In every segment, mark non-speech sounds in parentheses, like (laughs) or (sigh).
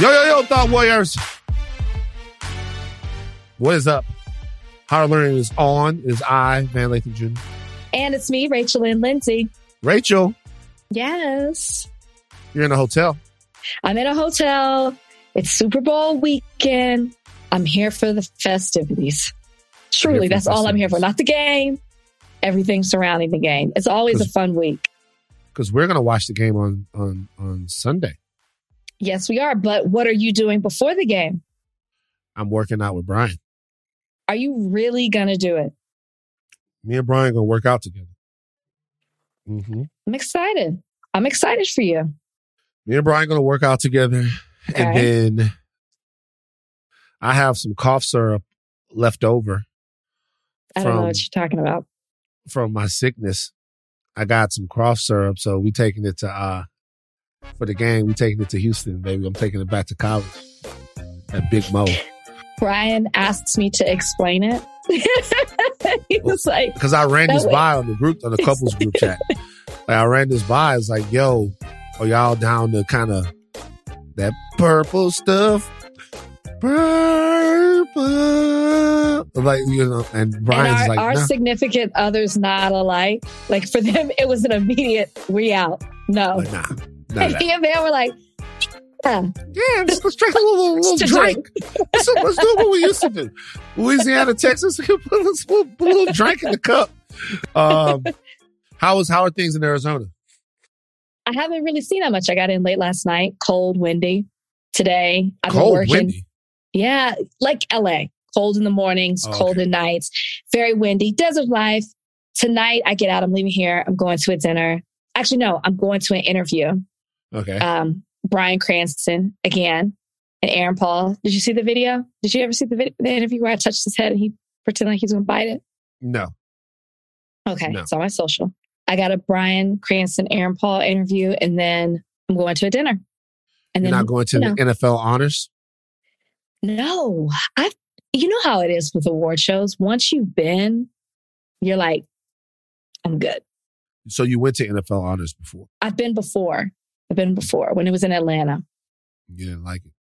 Yo, yo, yo, Thought Warriors. What is up? Higher Learning is on. It is I, Van Lathan Jr. And it's me, Rachel and Lindsay. Rachel, Yes. you're in a hotel. I'm in a hotel. It's Super Bowl weekend. I'm here for the festivities. Truly, that's all I'm here for. Not the game, everything surrounding the game. It's always a fun week. Because we're gonna watch the game on on on Sunday. Yes, we are. But what are you doing before the game? I'm working out with Brian. Are you really going to do it? Me and Brian gonna work out together. hmm I'm excited. I'm excited for you. Me and Brian gonna work out together, and then I have some cough syrup left over I don't know what you're talking about. from my sickness. I got some cough syrup, so we taking it to uh for the gang. We taking it to Houston, baby. I'm taking it back to college at Big Mo Brian asks me to explain it. (laughs) he was like, because I ran this way- by on the group on the couples group (laughs) chat. Like I ran this by. It's like, yo, are y'all down to kind of that purple stuff? Purple, like you know. And and Brian's our, like, our nah. significant others not alike. Like for them, (laughs) it was an immediate we out. No. like, nah, And me and Van were like, yeah, Yeah, let's, let's drink a little, little Just drink. Let's, let's do what we used to do. Louisiana, Texas, (laughs) let's put a little drink in the cup. Um, how is how are things in Arizona? I haven't really seen that much. I got in late last night, cold, windy. Today, I've been Cold, working. windy. Yeah, like LA. Cold in the mornings, Oh, cold okay. at nights, very windy, desert life. Tonight, I get out. I'm leaving here. I'm going to a dinner. Actually, no, I'm going to an interview. Okay. Um, Bryan Cranston again and Aaron Paul. Did you see the video? Did you ever see the, video, the interview where I touched his head and he pretended like he's going to bite it? no. Okay, No. it's on my social. I got a Bryan Cranston, Aaron Paul interview, and then I'm going to a dinner. And You're then not going to the NFL honors? No, I. You know how it is with award shows. Once you've been, you're like, I'm good. So you went to NFL honors before. I've been before. I've been before when it was in Atlanta. You didn't like it.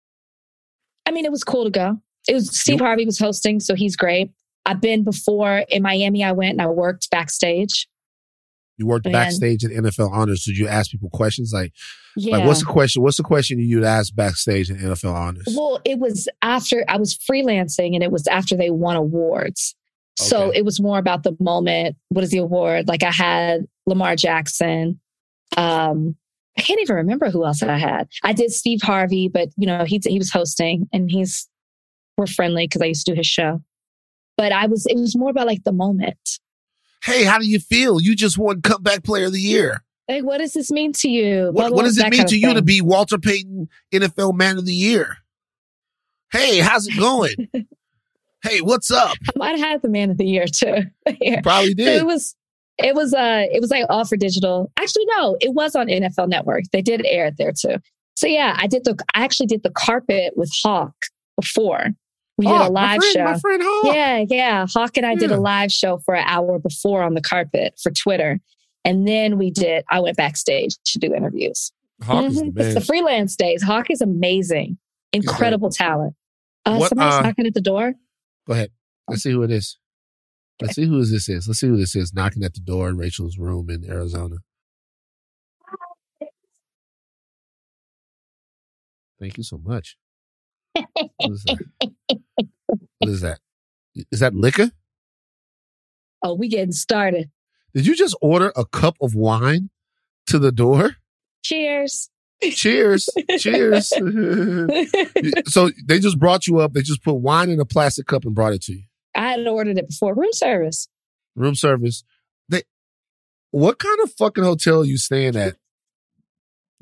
I mean, it was cool to go. It was Steve You- Harvey was hosting, so he's great. I've been before in Miami. I went and I worked backstage. You worked Man. backstage at NFL honors. Did you ask people questions like, Yeah. like what's the question? What's the question you'd ask backstage at NFL honors? Well, it was after I was freelancing and it was after they won awards. So it was more about the moment. What is the award? Like I had Lamar Jackson. Um, I can't even remember who else I had. I did Steve Harvey, but you know, he he was hosting and he's we're friendly because I used to do his show. But I was it was more about like the moment. Hey, how do you feel? You just won comeback player of the year. Like, what does this mean to you? What, what does it mean to you to be Walter Payton NFL Man of the Year? Hey, how's it going? (laughs) hey, what's up? I might have had the man of the year too. (laughs) Probably did. it was it was uh it was like all for digital. Actually, no, it was on NFL Network. They did air it there too. So yeah, I did the I actually did the carpet with Hawk before. We did Hawk, a my live friend, show. My friend Hawk. Yeah, yeah. Hawk and I did a live show for an hour before on the carpet for Twitter. And then we did I went backstage to do interviews. Hawk is the. It's the freelance days. Hawk is amazing. Incredible talent. Uh, What, somebody's uh, knocking at the door. Go ahead. Let's see who it is. Let's see who this is. Let's see who this is knocking at the door in Rachel's room in Arizona. Thank you so much. What is that? What is that? Is that liquor? (laughs) Oh, we getting started. Did you just order a cup of wine to the door? Cheers. Cheers. Cheers. (laughs) (laughs) so they just brought you up. They just put wine in a plastic cup and brought it to you. I had ordered it before. Room service. Room service. They what kind of fucking hotel are you staying at?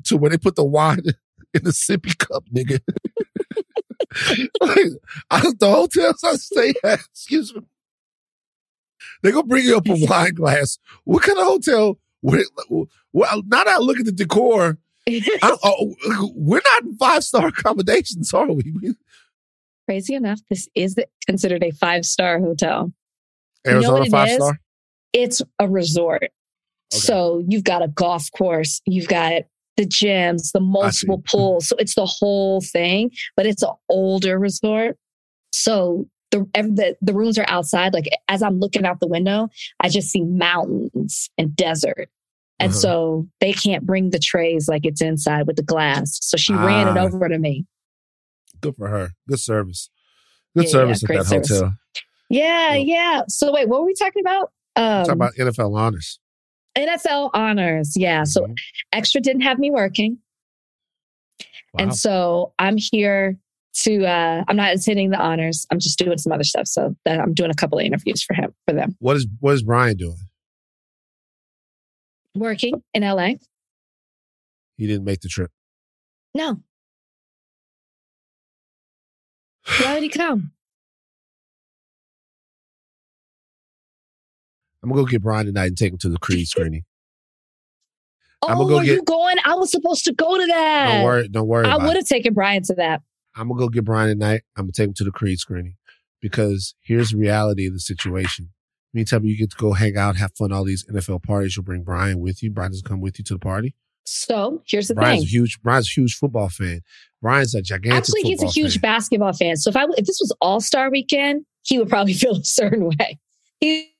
To where they put the wine (laughs) in the sippy cup, nigga. (laughs) like, I, the hotels I stay at, (laughs) excuse me. They gonna bring you up a wine glass. What kind of hotel? Where, well, now that I look at the decor, I, oh, we're not in five star accommodations, are we? Crazy enough, this is considered a five star hotel. know Arizona what it five star. It's a resort. So you've got a golf course, you've got the gyms, the multiple pools. So it's the whole thing, but it's an older resort. So the, the the rooms are outside. Like as I'm looking out the window, I just see mountains and desert. And uh-huh. so they can't bring the trays like it's inside with the glass. So she ah. ran it ah. over to me. Good for her. Good service. Good yeah, service yeah, at that service. hotel. Yeah, yeah. So wait, what were we talking about? Um, talk about NFL honors. NFL honors. Yeah. Mm-hmm. So extra didn't have me working. Wow. And so I'm here to uh I'm not attending the honors. I'm just doing some other stuff. So that I'm doing a couple of interviews for him for them. What is what is Brian doing? Working in LA. He didn't make the trip. No. He come? I'm gonna go get Brian tonight and take him to the Creed (laughs) screening. oh, I'm gonna go are get, you going? I was supposed to go to that. Don't worry, don't worry. I would have taken Brian to that. I'm gonna go get Brian tonight. I'm gonna take him to the Creed screening because here's the reality of the situation. Anytime you get to go hang out, have fun, all these NFL parties, you'll bring Brian with you. Brian doesn't come with you to the party. So here's the Brian's thing. A huge, Brian's a huge football fan. Brian's a gigantic. Actually, he's a huge fan. basketball fan. So if I if this was All Star Weekend, he would probably (laughs) feel a certain way. He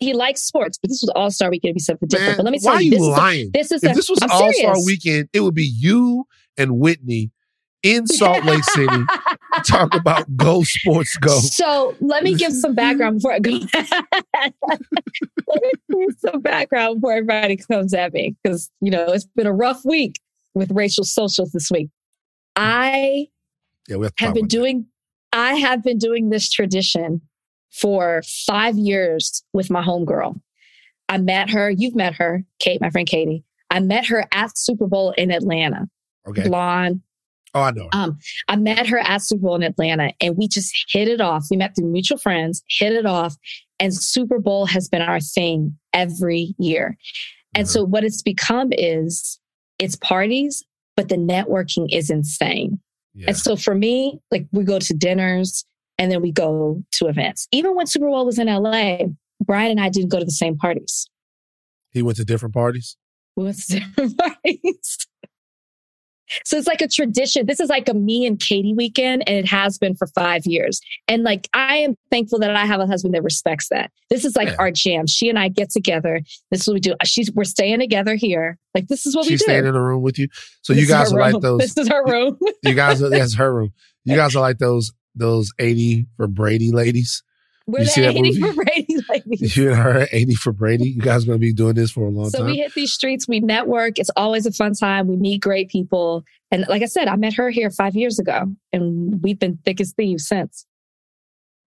he likes sports, but this was All Star Weekend. It'd be something different. Man, but let me tell you, this lying? Is a, this is if a, this was All Star Weekend, it would be you and Whitney in Salt Lake City (laughs) talk about go sports go. So let me give some background before I go. (laughs) some background before everybody comes at me because you know it's been a rough week with racial socials this week. I yeah, we have, have been doing. That. I have been doing this tradition for five years with my homegirl. I met her. You've met her, Kate, my friend Katie. I met her at Super Bowl in Atlanta. Okay. Blonde, Oh, I know. Um, I met her at Super Bowl in Atlanta and we just hit it off. We met through mutual friends, hit it off. And Super Bowl has been our thing every year. And mm-hmm. so what it's become is it's parties, but the networking is insane. Yeah. And so for me, like we go to dinners and then we go to events. Even when Super Bowl was in LA, Brian and I didn't go to the same parties. He went to different parties? We went to (laughs) different parties. So it's like a tradition. This is like a me and Katie weekend, and it has been for five years. And like, I am thankful that I have a husband that respects that. This is like yeah. our jam. She and I get together. This is what we do. She's we're staying together here. Like this is what She's we do. She's staying in a room with you. So this you guys are room. like those. This is her room. you guys are that's her room. You (laughs) guys are like those those eighty for Brady ladies. We're you the 80 for Brady (laughs) ladies. You and her 80 for Brady. You guys going to be doing this for a long so time. So we hit these streets, we network. It's always a fun time. We meet great people. And like I said, I met her here five years ago and we've been thick as thieves since.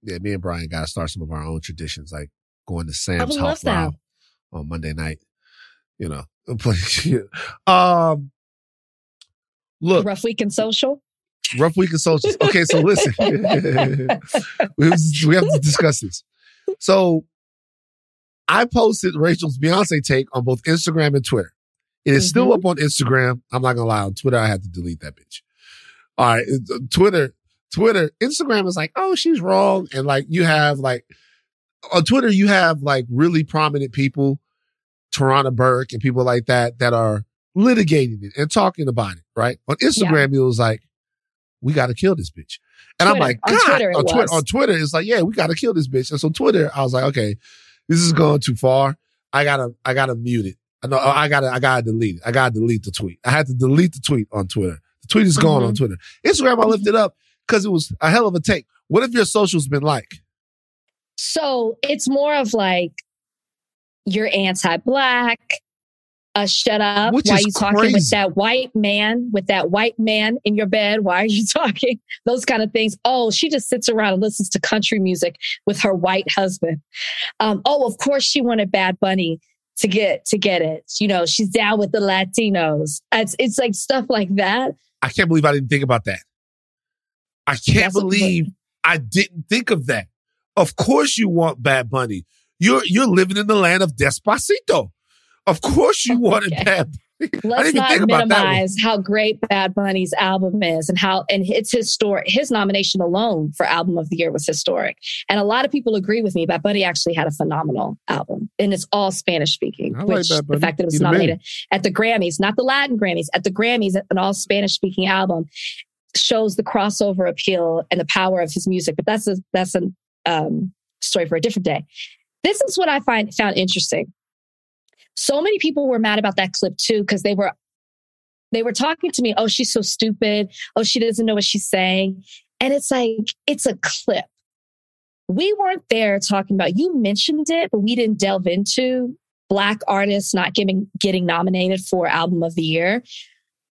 Yeah, me and Brian got to start some of our own traditions, like going to Sam's House on Monday night. You know, (laughs) um, look. Rough week in social. Rough week of socials. Okay, so listen, (laughs) (laughs) we, we have to discuss this. So I posted Rachel's Beyonce take on both Instagram and Twitter. It is mm-hmm. still up on Instagram. I'm not gonna lie. On Twitter, I had to delete that bitch. All right, uh, Twitter, Twitter, Instagram is like, oh, she's wrong, and like you have like on Twitter, you have like really prominent people, Tarana Burke and people like that that are litigating it and talking about it. Right on Instagram, yeah. it was like, we got to kill this bitch. And Twitter. I'm like, God, on Twitter, on, Twi- on Twitter, it's like, yeah, we got to kill this bitch. And so Twitter, I was like, okay, this is going too far. I gotta, I gotta mute it. I know, I gotta, I gotta delete it. I gotta delete the tweet. I had to delete the tweet on Twitter. The tweet is gone mm-hmm. on Twitter. Instagram, I lifted up because it was a hell of a take. What have your socials been like? So it's more of like you're anti-black, uh, shut up. Which Why are you talking crazy. with that white man, with that white man in your bed? Why are you (laughs) talking? Those kind of things. Oh, she just sits around and listens to country music with her white husband. Um, oh, of course she wanted Bad Bunny to get to get it. You know, she's down with the Latinos. It's it's like stuff like that. I can't believe I didn't think about that. I can't That's believe I didn't think of that. Of course you want Bad Bunny. You're you're living in the land of Despacito. Of course you wanted okay. Bad (laughs) let's not minimize how great Bad Bunny's album is and how and it's historic. His nomination alone for album of the year was historic. And a lot of people agree with me. Bad Bunny actually had a phenomenal album. And it's all Spanish speaking, which the fact that it was nominated at the Grammys, not the Latin Grammys, at the Grammys, an all Spanish speaking album shows the crossover appeal and the power of his music. But that's a that's a um, story for a different day. This is what I find found interesting so many people were mad about that clip too, because they were they were talking to me, oh, she's so stupid. Oh, she doesn't know what she's saying. And it's like, it's a clip. We weren't there talking about, you mentioned it, but we didn't delve into black artists not giving, getting nominated for album of the year.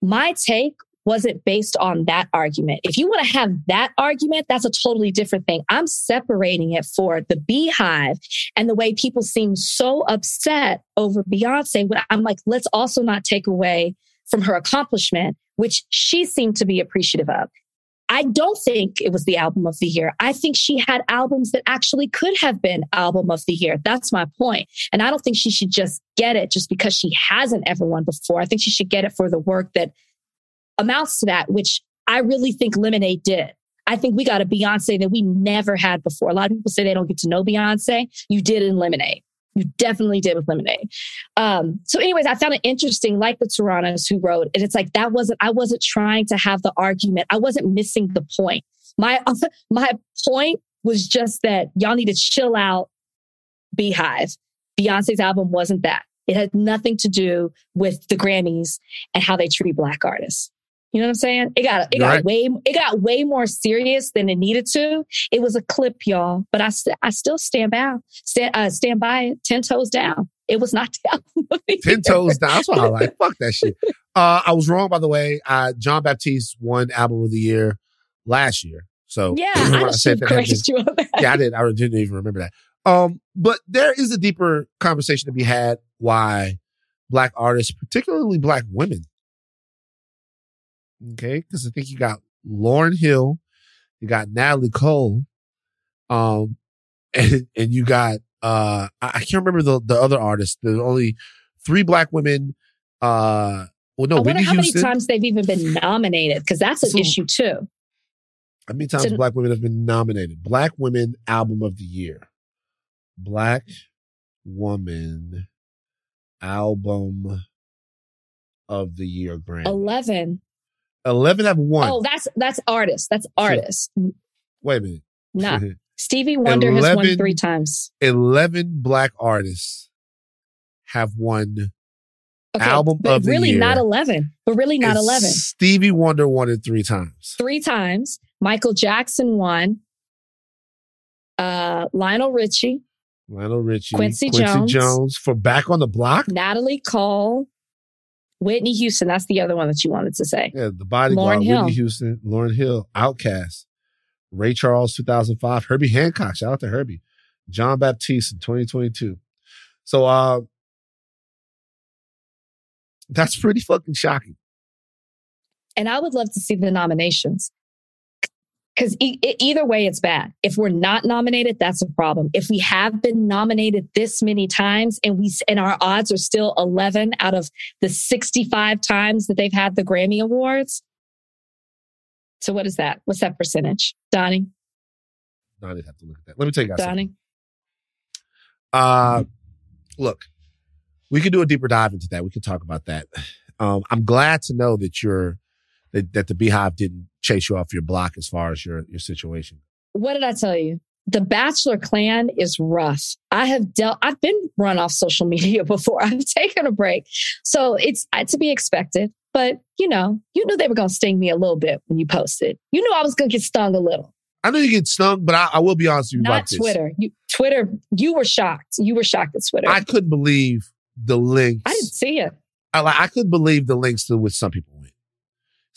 My take wasn't based on that argument. If you want to have that argument, that's a totally different thing. I'm separating it for the BeyHive and the way people seem so upset over Beyonce. I'm like, let's also not take away from her accomplishment, which she seemed to be appreciative of. I don't think it was the album of the year. I think she had albums that actually could have been album of the year. That's my point. And I don't think she should just get it just because she hasn't ever won before. I think she should get it for the work that amounts to that, which I really think Lemonade did. I think we got a Beyonce that we never had before. A lot of people say they don't get to know Beyonce. You did in Lemonade. You definitely did with Lemonade. Um, so, anyways, I found it interesting, like the Torontos who wrote, and it's like that wasn't. I wasn't trying to have the argument. I wasn't missing the point. My (laughs) my point was just that y'all need to chill out. BeyHive. Beyonce's album wasn't that. It had nothing to do with the Grammys and how they treat Black artists. You know what I'm saying? It got it got right. way it got way more serious than it needed to. It was a clip, y'all, but I I still stand by stand uh, stand by it, ten toes down. It was not (laughs) down. ten toes down. That's what I like. Fuck that shit. (laughs) Uh, I was wrong, by the way. Uh, Jon Batiste won album of the year last year. So (clears throat) yeah, I, I said (laughs) that, you on that. Yeah, I did. I didn't even remember that. Um, but there is a deeper conversation to be had why black artists, particularly black women, Okay. Cause I think you got Lauryn Hill, you got Natalie Cole, um, and, and you got, uh, I can't remember the, the other artists. There's only three black women, uh, well, no, I wonder Whitney how Houston. many times they've even been nominated because that's an so, issue too. How many times so, black women have been nominated? Black Women Album of the Year. Black Woman Album of the Year Grammy. 11. 11 have won. Oh, that's that's artist. That's artist. Wait a minute. Nah. (laughs) Stevie Wonder 11, has won three times. 11 black artists have won okay, album of the really year. not 11, but really not 11. Stevie Wonder won it three times. Three times. Michael Jackson won. Uh, Lionel Richie. Lionel Richie. Quincy, Quincy Jones. Jones for Back on the Block. Natalie Cole. Whitney Houston. That's the other one that you wanted to say. Yeah, the bodyguard. Lauryn Hill. Whitney Houston, Lauryn Hill, OutKast, Ray Charles, 2005, Herbie Hancock. Shout out to Herbie. Jon Batiste in 2022. So, uh, that's pretty fucking shocking. And I would love to see the nominations because e- either way, it's bad. If we're not nominated, that's a problem. If we have been nominated this many times and we and our odds are still 11 out of the 65 times that they've had the Grammy Awards. So what is that? What's that percentage, Donnie? Donnie have to look at that. Let me tell you guys. Donnie. Uh, look, we can do a deeper dive into that. We can talk about that. (sighs) Um, I'm glad to know that you're that, that the BeyHive didn't chase you off your block as far as your your situation. What did I tell you? The Bachelor clan is rough. I have dealt. I've been run off social (laughs) media before. I've taken a break, so it's uh, to be expected. But you know, you knew they were going to sting me a little bit when you posted. You knew I was going to get stung a little. I know you get stung, but I, I will be honest with you Not about Twitter. You, Twitter. You were shocked. You were shocked at Twitter. I couldn't believe the links. I didn't see it. I, I couldn't believe the links to which some people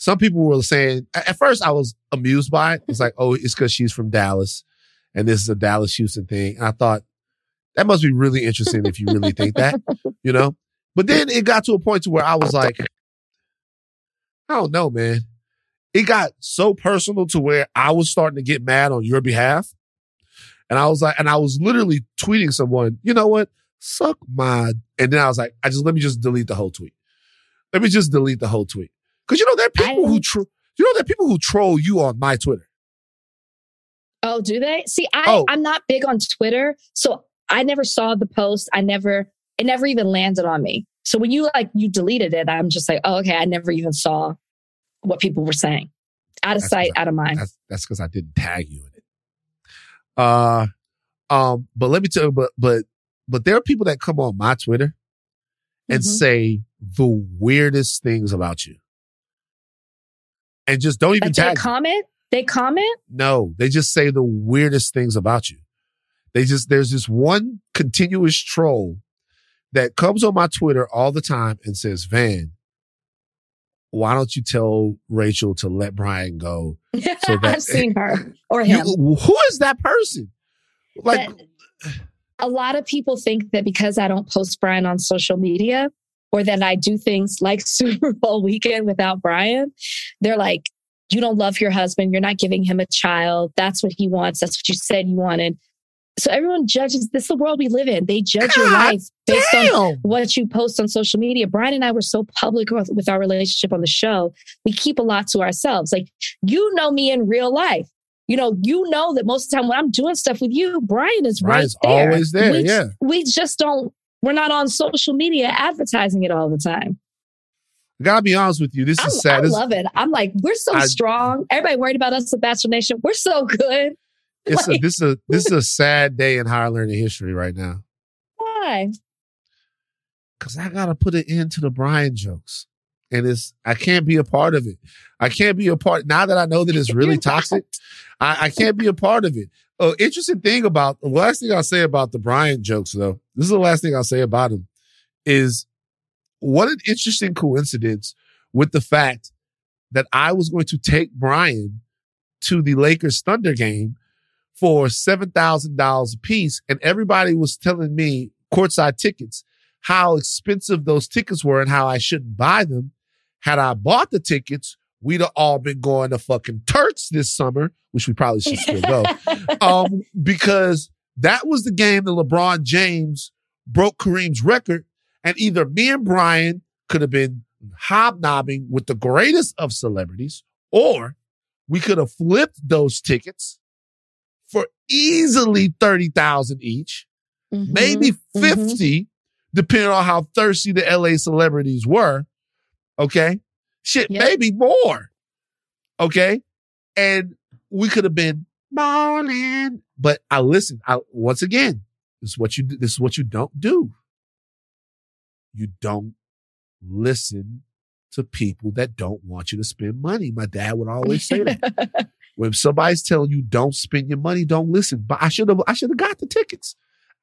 some people were saying, at first I was amused by it. It's mm-hmm. like, oh, it's because she's from Dallas and this is a Dallas Houston thing. And I thought that must be really interesting if you really think that, (laughs) you know? But then it got to a point to where I was like, I don't know, man. It got so personal to where I was starting to get mad on your behalf. And I was like, and I was literally tweeting someone, you know what? Suck my, and then I was like, I just, let me just delete the whole tweet Let me just delete the whole tweet. Because you know there are people I- who tro- you know there are people who troll you on my Twitter. Oh, do they? See, I, Oh. I'm not big on Twitter. So I never saw the post. I never, it never even landed on me. So when you like, you deleted it, I'm just like, oh, okay. I never even saw what people were saying. Out of That's sight, because out of mind. That's that's because I didn't tag you in it. Uh, um, but let me tell you, but but but there are people that come on my Twitter and Mhm. say the weirdest things about you, and just don't even Like you. comment, they comment. No, they just say the weirdest things about you. They just, there's this one continuous troll that comes on my Twitter all the time and says, Van, why don't you tell Rachel to let Brian go? So (laughs) that- I've seen her or (laughs) You, him. who is that person? Like, That- a lot of people think that because I don't post Brian on social media or that I do things like (laughs) Super Bowl weekend without Brian, they're like, you don't love your husband. You're not giving him a child. That's what he wants. That's what you said you wanted. So everyone judges. This is the world we live in. They judge your life based on what you post on social media. Brian and I were so public with, with our relationship on the show. We keep a lot to ourselves. Like, you know me in real life. You know, you know that most of the time when I'm doing stuff with you, Brian is Brian's right there. always there, We, yeah. We just don't, we're not on social media advertising it all the time. Gotta be honest with you. This I, is sad. I This- love it. I'm like, we're so I- strong. Everybody worried about us at Bachelor Nation. We're so good. (laughs) it's a, this is a, this is a sad day in higher learning history right now. Why? Cause I gotta put an end to the Brian jokes. And it's I can't be a part of it. I can't be a part now that I know that it's (laughs) really toxic. I, I can't be a part of it. Oh, interesting thing about the last thing I'll say about the Brian jokes, though. This is the last thing I'll say about him is what an interesting coincidence with the fact that I was going to take Brian to the Lakers Thunder game for seven thousand dollars a piece, and everybody was telling me courtside tickets how expensive those tickets were and how I shouldn't buy them. Had I bought the tickets, we'd have all been going to fucking Turks this summer, which we probably should still go. (laughs) um, because that was the game that LeBron James broke Kareem's record, and either me and Brian could have been hobnobbing with the greatest of celebrities, or we could have flipped those tickets for easily 30,000 each, Mhm. maybe mhm. 50, depending on how thirsty the LA celebrities were. Okay. Shit, Yep. maybe more. Okay. And we could have been balling. But I listen, I once again, this is what you do, this is what you don't do. You don't listen to people that don't want you to spend money. My dad would always say that. (laughs) when somebody's telling you don't spend your money, don't listen. But I should have I should have got the tickets.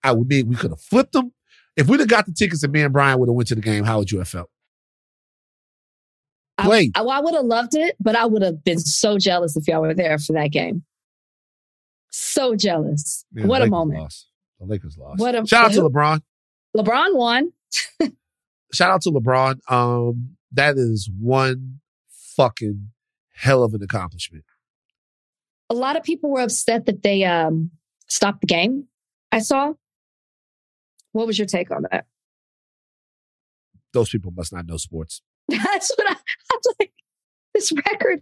I would mean we could have flipped them. If we'd have got the tickets and me and Brian would have went to the game, how would you have felt? I-. I, I would have loved it, but I would have been so jealous if y'all were there for that game. So jealous. Man, what a moment. Lost. The Lakers lost. What a- Shout out to? LeBron. LeBron won. (laughs) Shout out to LeBron. Um, that is one fucking hell of an accomplishment. A lot of people were upset that they um, stopped the game. I saw. What was your take on that? Those people must not know sports. (laughs) That's what I, I was like. This record,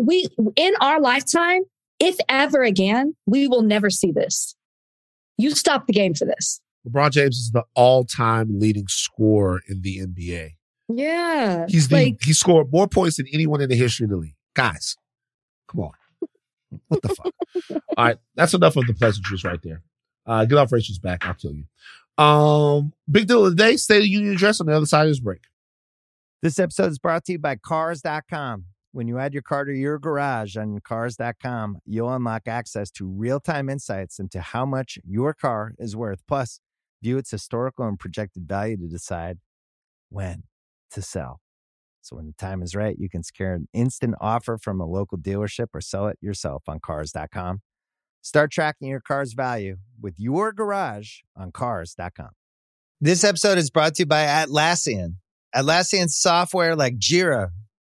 we in our lifetime, if ever again, we will never see this. You stop the game for this. LeBron James is the all-time leading scorer in the NBA. Yeah, He's the, like he scored more points than anyone in the history of the league. Guys, come on. What the fuck? (laughs) All right, that's enough of the pleasantries right there. Uh, get off Rachel's back. I'll kill you. Um, big deal of the day. State of the Union address on the other side of this break. This episode is brought to you by Cars.com. When you add your car to your garage on Cars.com, you'll unlock access to real time insights into how much your car is worth. Plus, view its historical and projected value to decide when to sell. So, when the time is right, you can secure an instant offer from a local dealership or sell it yourself on Cars.com. Start tracking your car's value with your garage on Cars.com. This episode is brought to you by Atlassian. Atlassian software like Jira,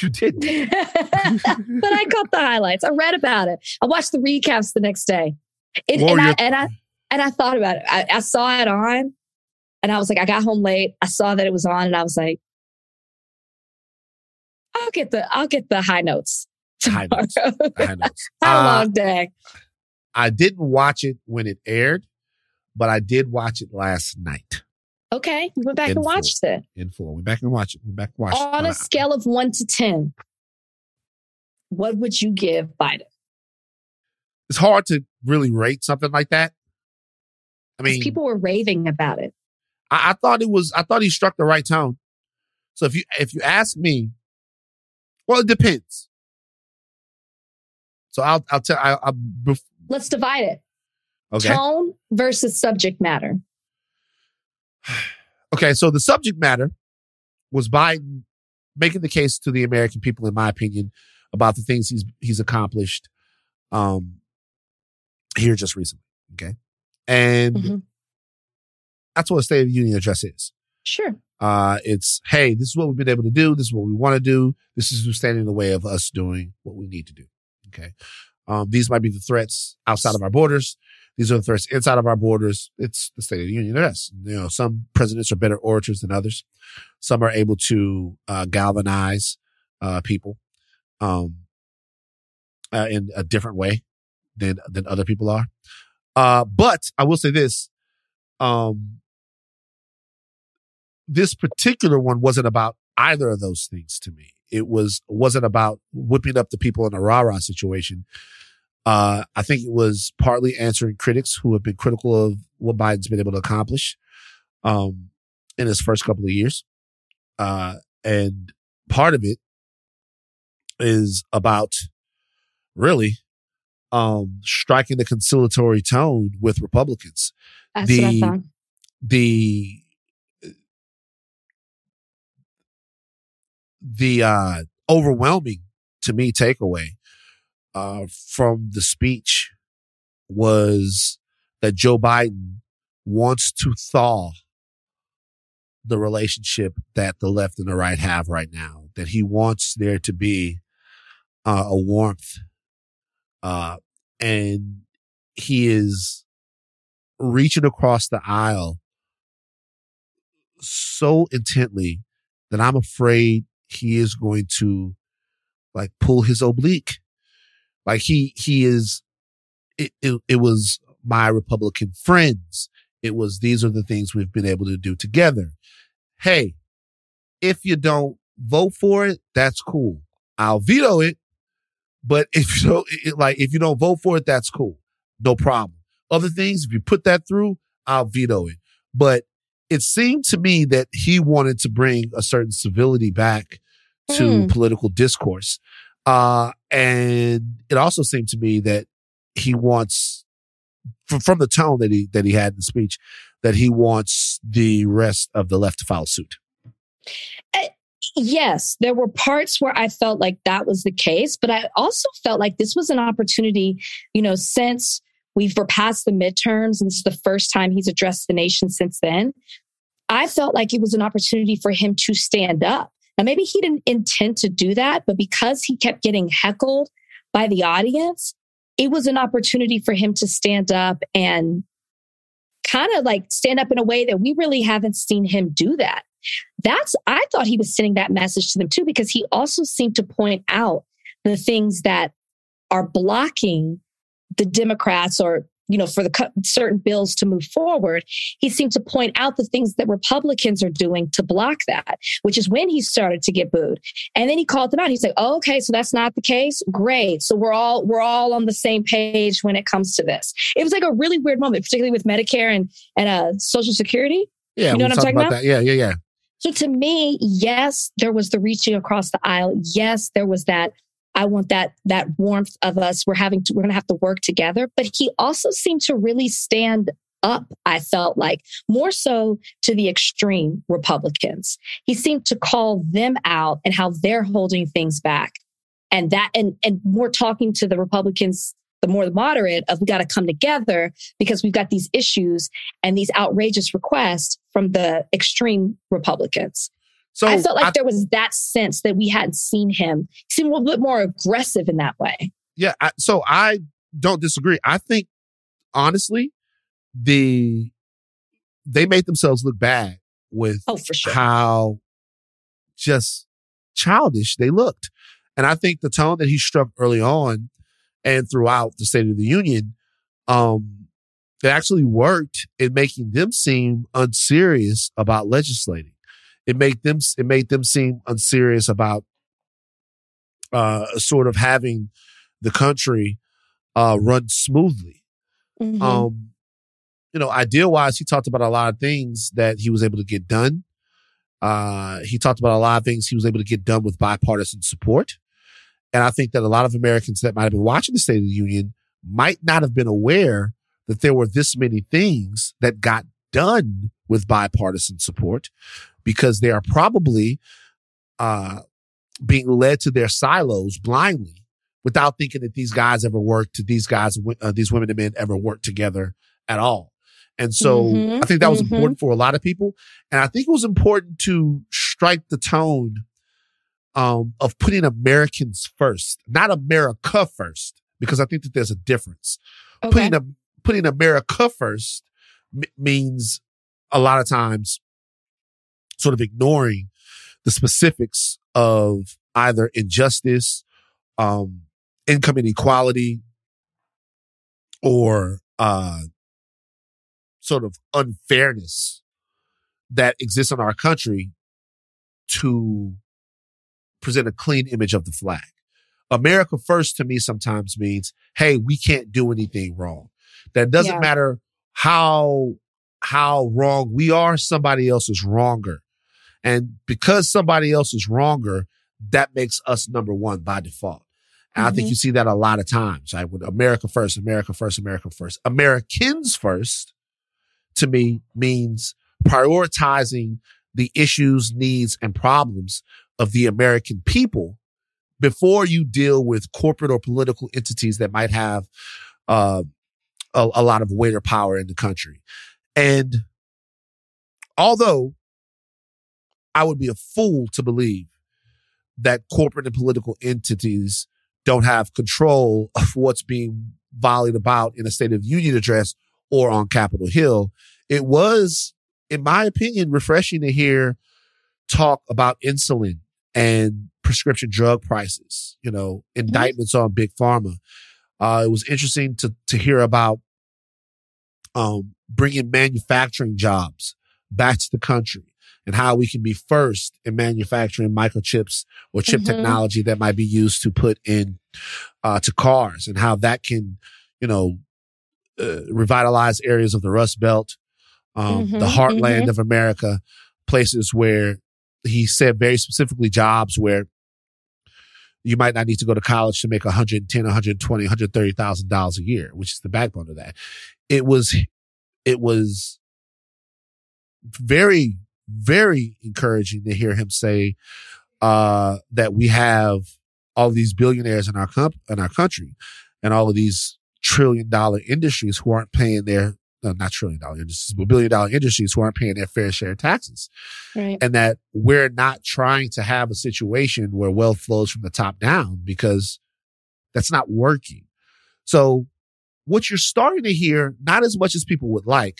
You didn't. (laughs) but I caught the highlights. I read about it. I watched the recaps the next day. It, and, I, and I and I thought about it. I, I saw it on and I was like, I got home late. I saw that it was on and I was like, I'll get the I'll get the high notes. High notes. tomorrow. Know. (laughs) Had a Uh, long day. I didn't watch it when it aired, but I did watch it last night Okay. You went back in and full. watched it. in full. Went back and watched it. Went back and watched it. On a scale of one to ten, what would you give Biden? It's hard to really rate something like that. I mean, people were raving about it. I, I thought it was. I thought he struck the right tone. So if you if you ask me, well, it depends. So I'll I'll tell. I, I'll bef- Let's divide it. okay. Tone versus subject matter. (sighs) Okay, so the subject matter was Biden making the case to the American people, in my opinion, about the things he's he's accomplished um here just recently. Okay. And Mhm. that's what a State of the Union address is. Sure. Uh it's hey, this is what we've been able to do, this is what we want to do, this is who's standing in the way of us doing what we need to do. Okay. Um, these might be the threats outside of our borders. These are the threats inside of our borders. It's the State of the Union address. You know, some presidents are better orators than others. Some are able to uh, galvanize uh, people um, uh, in a different way than than other people are. Uh, but I will say this: um, this particular one wasn't about either of those things to me. It was wasn't about whipping up the people in a rah rah situation. Uh, I think it was partly answering critics who have been critical of what Biden's been able to accomplish um, in his first couple of years. Uh, and part of it is about really um, striking the conciliatory tone with Republicans. That's The-. The the uh, overwhelming to me takeaway uh, from the speech was that Joe Biden wants to thaw the relationship that the left and the right have right now. That he wants there to be uh, a warmth, uh, and he is reaching across the aisle so intently that I'm afraid he is going to like pull his oblique. Like he, he is, it, it, it was my Republican friends. It was, these are the things we've been able to do together. Hey, if you don't vote for it, that's cool. I'll veto it. But if you don't, it, like, if you don't vote for it, that's cool. No problem. Other things, if you put that through, I'll veto it. But it seemed to me that he wanted to bring a certain civility back to Hmm. political discourse. Uh, and it also seemed to me that he wants, from, from the tone that he, that he had in the speech, that he wants the rest of the left to follow suit. Yes, there were parts where I felt like that was the case, but I also felt like this was an opportunity, you know, since we've were past the midterms and this is the first time he's addressed the nation since then. I felt like it was an opportunity for him to stand up. Now, maybe he didn't intend to do that, but because he kept getting heckled by the audience, it was an opportunity for him to stand up and kind of like stand up in a way that we really haven't seen him do that. That's i thought he was sending that message to them too because he also seemed to point out the things that are blocking the democrats or you know for the certain bills to move forward he seemed to point out the things that republicans are doing to block that which is when he started to get booed and then he called them out he's like oh, okay so that's not the case great so we're all we're all on the same page when it comes to this it was like a really weird moment particularly with medicare and and uh social security Yeah. You know what I'm talking about about? that. Yeah. Yeah. Yeah. so to me, yes, there was the reaching across the aisle. Yes, there was that. I want that that warmth of us. We're having to. We're going to have to work together. But he also seemed to really stand up, I felt like, more so to the extreme Republicans. He seemed to call them out and how they're holding things back. And that, and, and more talking to the Republicans, the more the moderate of we got to come together because we've got these issues and these outrageous requests from the extreme Republicans. So I felt like I, there was that sense that we hadn't seen him seem a little bit more aggressive in that way. Yeah. I, so I don't disagree. I think honestly, the they made themselves look bad with oh, for sure. how just childish they looked. And I think the tone that he struck early on and throughout the State of the Union, um, it actually worked in making them seem unserious about legislating. It made them it made them seem unserious about uh, sort of having the country uh, run smoothly. Mm-hmm. Um, you know, ideal wise, he talked about a lot of things that he was able to get done. Uh, he talked about a lot of things he was able to get done with bipartisan support. And I think that a lot of Americans that might have been watching the State of the Union might not have been aware that there were this many things that got done with bipartisan support because they are probably uh, being led to their silos blindly without thinking that these guys ever worked, to these guys, uh, these women and men ever worked together at all. And so mm-hmm, I think that was mm-hmm. important for a lot of people. And I think it was important to strike the tone um, of putting Americans first, not America first, because I think that there's a difference. Okay. Putting a, putting America first m- means a lot of times sort of ignoring the specifics of either injustice, um, income inequality, or uh, sort of unfairness that exists in our country to present a clean image of the flag. America first to me sometimes means, hey, we can't do anything wrong. That doesn't yeah. matter how how wrong we are, somebody else is wronger. And because somebody else is wronger, that makes us number one by default. And mm-hmm. I think mm-hmm. you see that a lot of times, right? With America first, America first, America first. Americans first to me means prioritizing the issues, needs, and problems of the American people before you deal with corporate or political entities that might have uh, a, a lot of weight or power in the country. And although I would be a fool to believe that corporate and political entities don't have control of what's being volleyed about in a State of Union address or on Capitol Hill. It was, in my opinion, refreshing to hear talk about insulin and prescription drug prices, you know, indictments on big pharma. Uh, it was interesting to, to hear about, um, bringing manufacturing jobs back to the country and how we can be first in manufacturing microchips or chip mm-hmm. technology that might be used to put in uh, to cars and how that can, you know, uh, revitalize areas of the Rust Belt, um, mm-hmm. the heartland mm-hmm. of America, places where he said very specifically jobs where you might not need to go to college to make 110, 120, 130,000 dollars a year, which is the backbone of that. It was, it was very very encouraging to hear him say uh, that we have all these billionaires in our comp- in our country and all of these trillion dollar industries who aren't paying their no, not trillion dollar industries, but billion dollar industries who aren't paying their fair share of taxes. Right. And that we're not trying to have a situation where wealth flows from the top down because that's not working. So what you're starting to hear, not as much as people would like,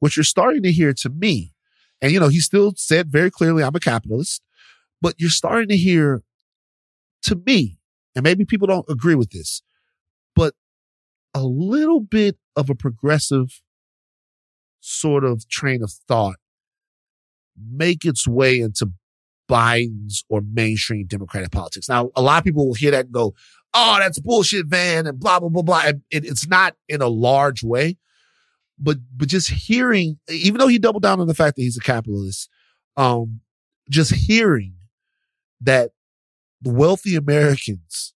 what you're starting to hear to me and, you know, he still said very clearly, I'm a capitalist, but you're starting to hear to me, and maybe people don't agree with this, but a little bit of a progressive sort of train of thought make its way into Biden's or mainstream Democratic politics. Now, a lot of people will hear that and go, oh, that's bullshit, Van, and blah, blah, blah, blah. And it, it's not in a large way, but but just hearing, even though he doubled down on the fact that he's a capitalist, um, just hearing that the wealthy Americans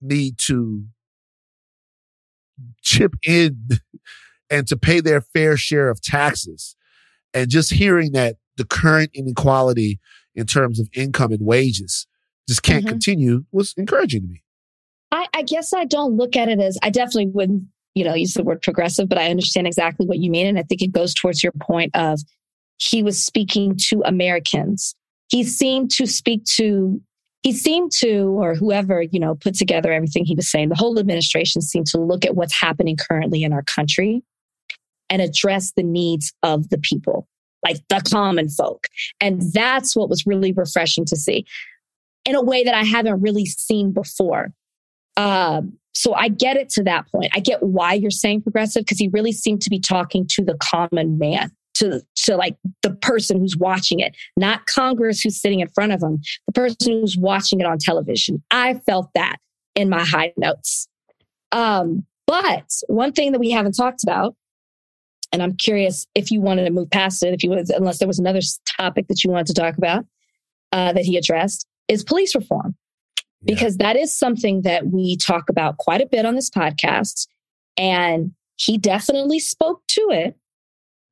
need to chip in (laughs) and to pay their fair share of taxes. And just hearing that the current inequality in terms of income and wages just can't Mhm. continue was encouraging to me. I, I guess I don't look at it as I definitely wouldn't, you know, use the word progressive, but I understand exactly what you mean. And I think it goes towards your point of he was speaking to Americans. He seemed to speak to he seemed to, or whoever, you know, put together everything he was saying, the whole administration seemed to look at what's happening currently in our country and address the needs of the people, like the common folk. And that's what was really refreshing to see in a way that I haven't really seen before. Um, so I get it to that point. I get why you're saying progressive because he really seemed to be talking to the common man, to to like the person who's watching it, not Congress who's sitting in front of him, the person who's watching it on television. I felt that in my high notes. Um, but one thing that we haven't talked about, and I'm curious if you wanted to move past it, if you was, unless there was another topic that you wanted to talk about uh, that he addressed, is police reform. Because that is something that we talk about quite a bit on this podcast. And he definitely spoke to it.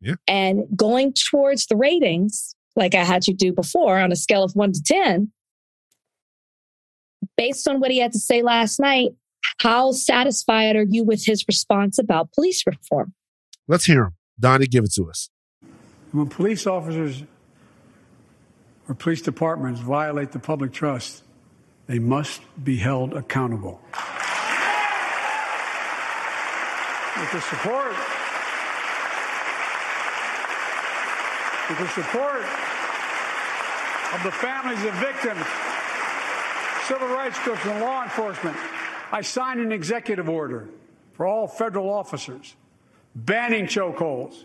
Yeah. And going towards the ratings, like I had you do before on a scale of one to 10, based on what he had to say last night, how satisfied are you with his response about police reform? Let's hear him. Donnie, give it to us. When police officers or police departments violate the public trust, they must be held accountable. With the support, with the support of the families of victims, civil rights groups, and law enforcement, I signed an executive order for all federal officers banning chokeholds,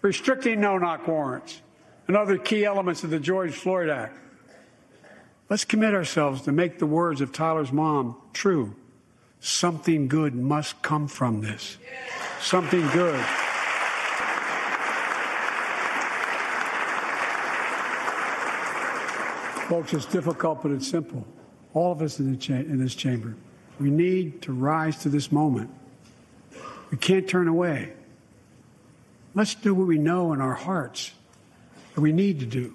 restricting no knock warrants, and other key elements of the George Floyd Act. Let's commit ourselves to make the words of Tyler's mom true. Something good must come from this. Something good. Folks, it's difficult, but it's simple. All of us in, cha- in this chamber, we need to rise to this moment. We can't turn away. Let's do what we know in our hearts that we need to do.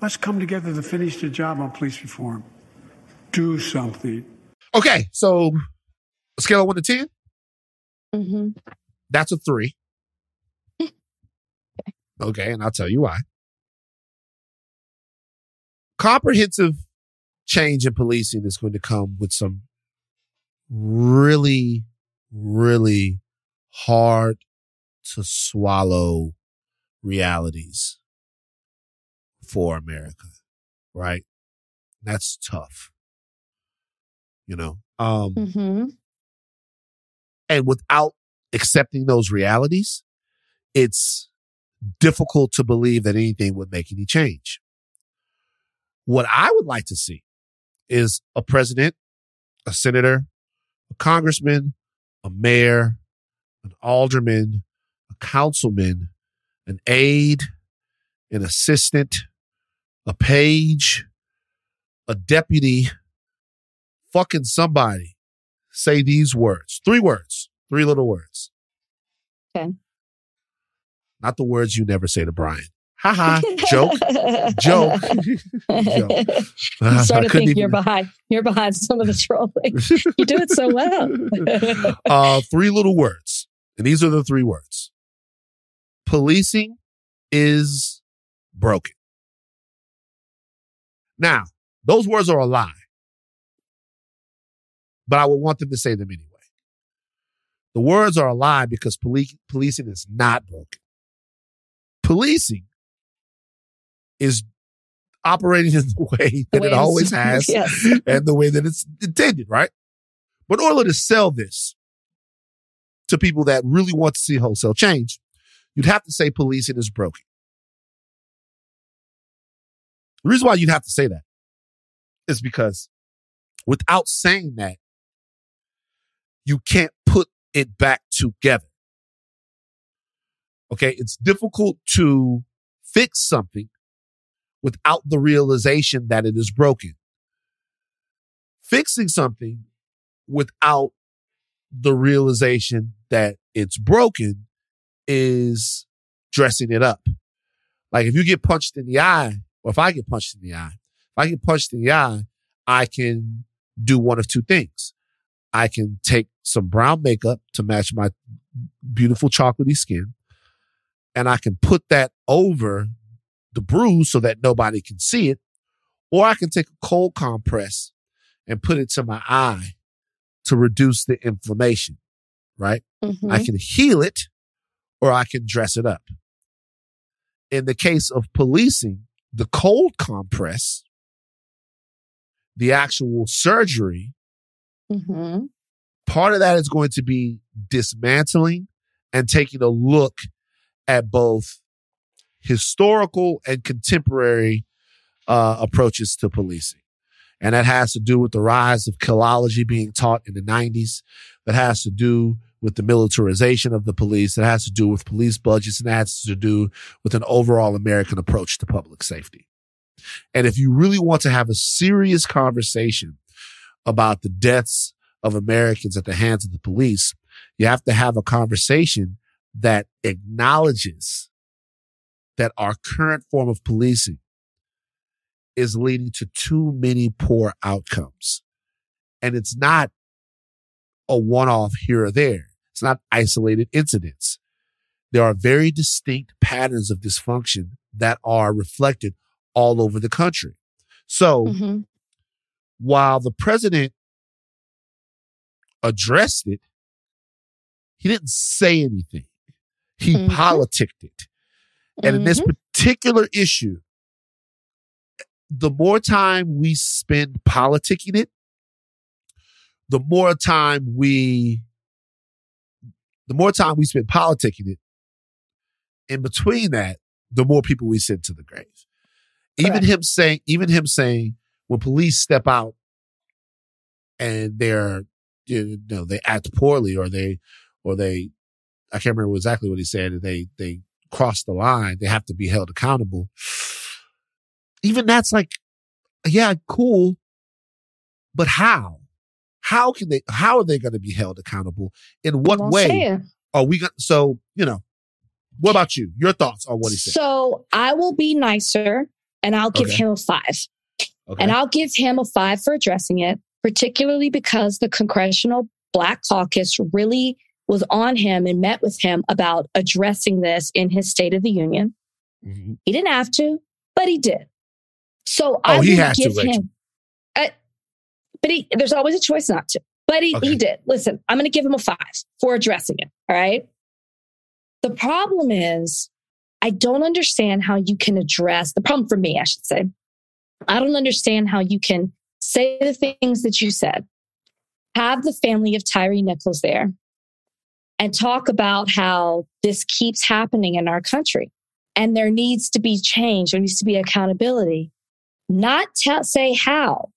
Let's come together to finish the job on police reform. Do something. Okay, so a scale of one to 10, Mm-hmm. that's a three. (laughs) Okay, and I'll tell you why. Comprehensive change in policing is going to come with some really, really hard to swallow realities for America, right? That's tough. You know, um, Mm-hmm. and without accepting those realities, it's difficult to believe that anything would make any change. What I would like to see is a president, a senator, a congressman, a mayor, an alderman, a councilman, an aide, an assistant, a page, a deputy, fucking somebody say these words. Three words. Three little words. Okay. Not the words you never say to Brian. Ha ha. Joke. (laughs) Joke. Joke. I'm starting to think you're behind. You're behind some of the trolling. You do it so well. (laughs) uh, three little words. And these are the three words. Policing is broken. Now, those words are a lie. But I would want them to say them anyway. The words are a lie because poli- policing is not broken. Policing is operating in the (laughs) way that The way it always (laughs) has Yes. and the way that it's intended, right? But in order to sell this to people that really want to see wholesale change, you'd have to say policing is broken. The reason why you'd have to say that is because without saying that, you can't put it back together. Okay. It's difficult to fix something without the realization that it is broken. Fixing something without the realization that it's broken is dressing it up. Like if you get punched in the eye, or if I get punched in the eye, if I get punched in the eye, I can do one of two things. I can take some brown makeup to match my beautiful chocolatey skin, and I can put that over the bruise so that nobody can see it. Or I can take a cold compress and put it to my eye to reduce the inflammation, right? Mhm. I can heal it or I can dress it up. In the case of policing, the cold compress, the actual surgery, Mhm. part of that is going to be dismantling and taking a look at both historical and contemporary uh, approaches to policing. And that has to do with the rise of killology being taught in the 90s. That has to do with the militarization of the police. It has to do with police budgets and it has to do with an overall American approach to public safety. And if you really want to have a serious conversation about the deaths of Americans at the hands of the police, you have to have a conversation that acknowledges that our current form of policing is leading to too many poor outcomes. And it's not a one off here or there. It's not isolated incidents. There are very distinct patterns of dysfunction that are reflected all over the country. So Mhm. while the president addressed it, he didn't say anything. He Mhm. politicked it. And in this Mhm. particular issue, the more time we spend politicking it, the more time we, the more time we spend politicking it, in between that, the more people we send to the grave. Even him saying, even him saying, when police step out and they're, you know, they act poorly or they, or they, I can't remember exactly what he said. They, they cross the line. They have to be held accountable. Even that's like, yeah, cool. But how? How can they, how are they going to be held accountable? In what way saying. are we going so, you know, what about you? Your thoughts on what he said? So I will be nicer and I'll give Okay. him a five. Okay. And I'll give him a five for addressing it, particularly because the Congressional Black Caucus really was on him and met with him about addressing this in his State of the Union. Mhm. He didn't have to, but he did. So Oh, I he had to, give Rachel. But he, there's always a choice not to. But he, Okay. he did. Listen, I'm going to give him a five for addressing it. All right. The problem is, I don't understand how you can address the problem for me, I should say. I don't understand how you can say the things that you said, have the family of Tyre Nichols there, and talk about how this keeps happening in our country and there needs to be change, there needs to be accountability. Not tell, say how,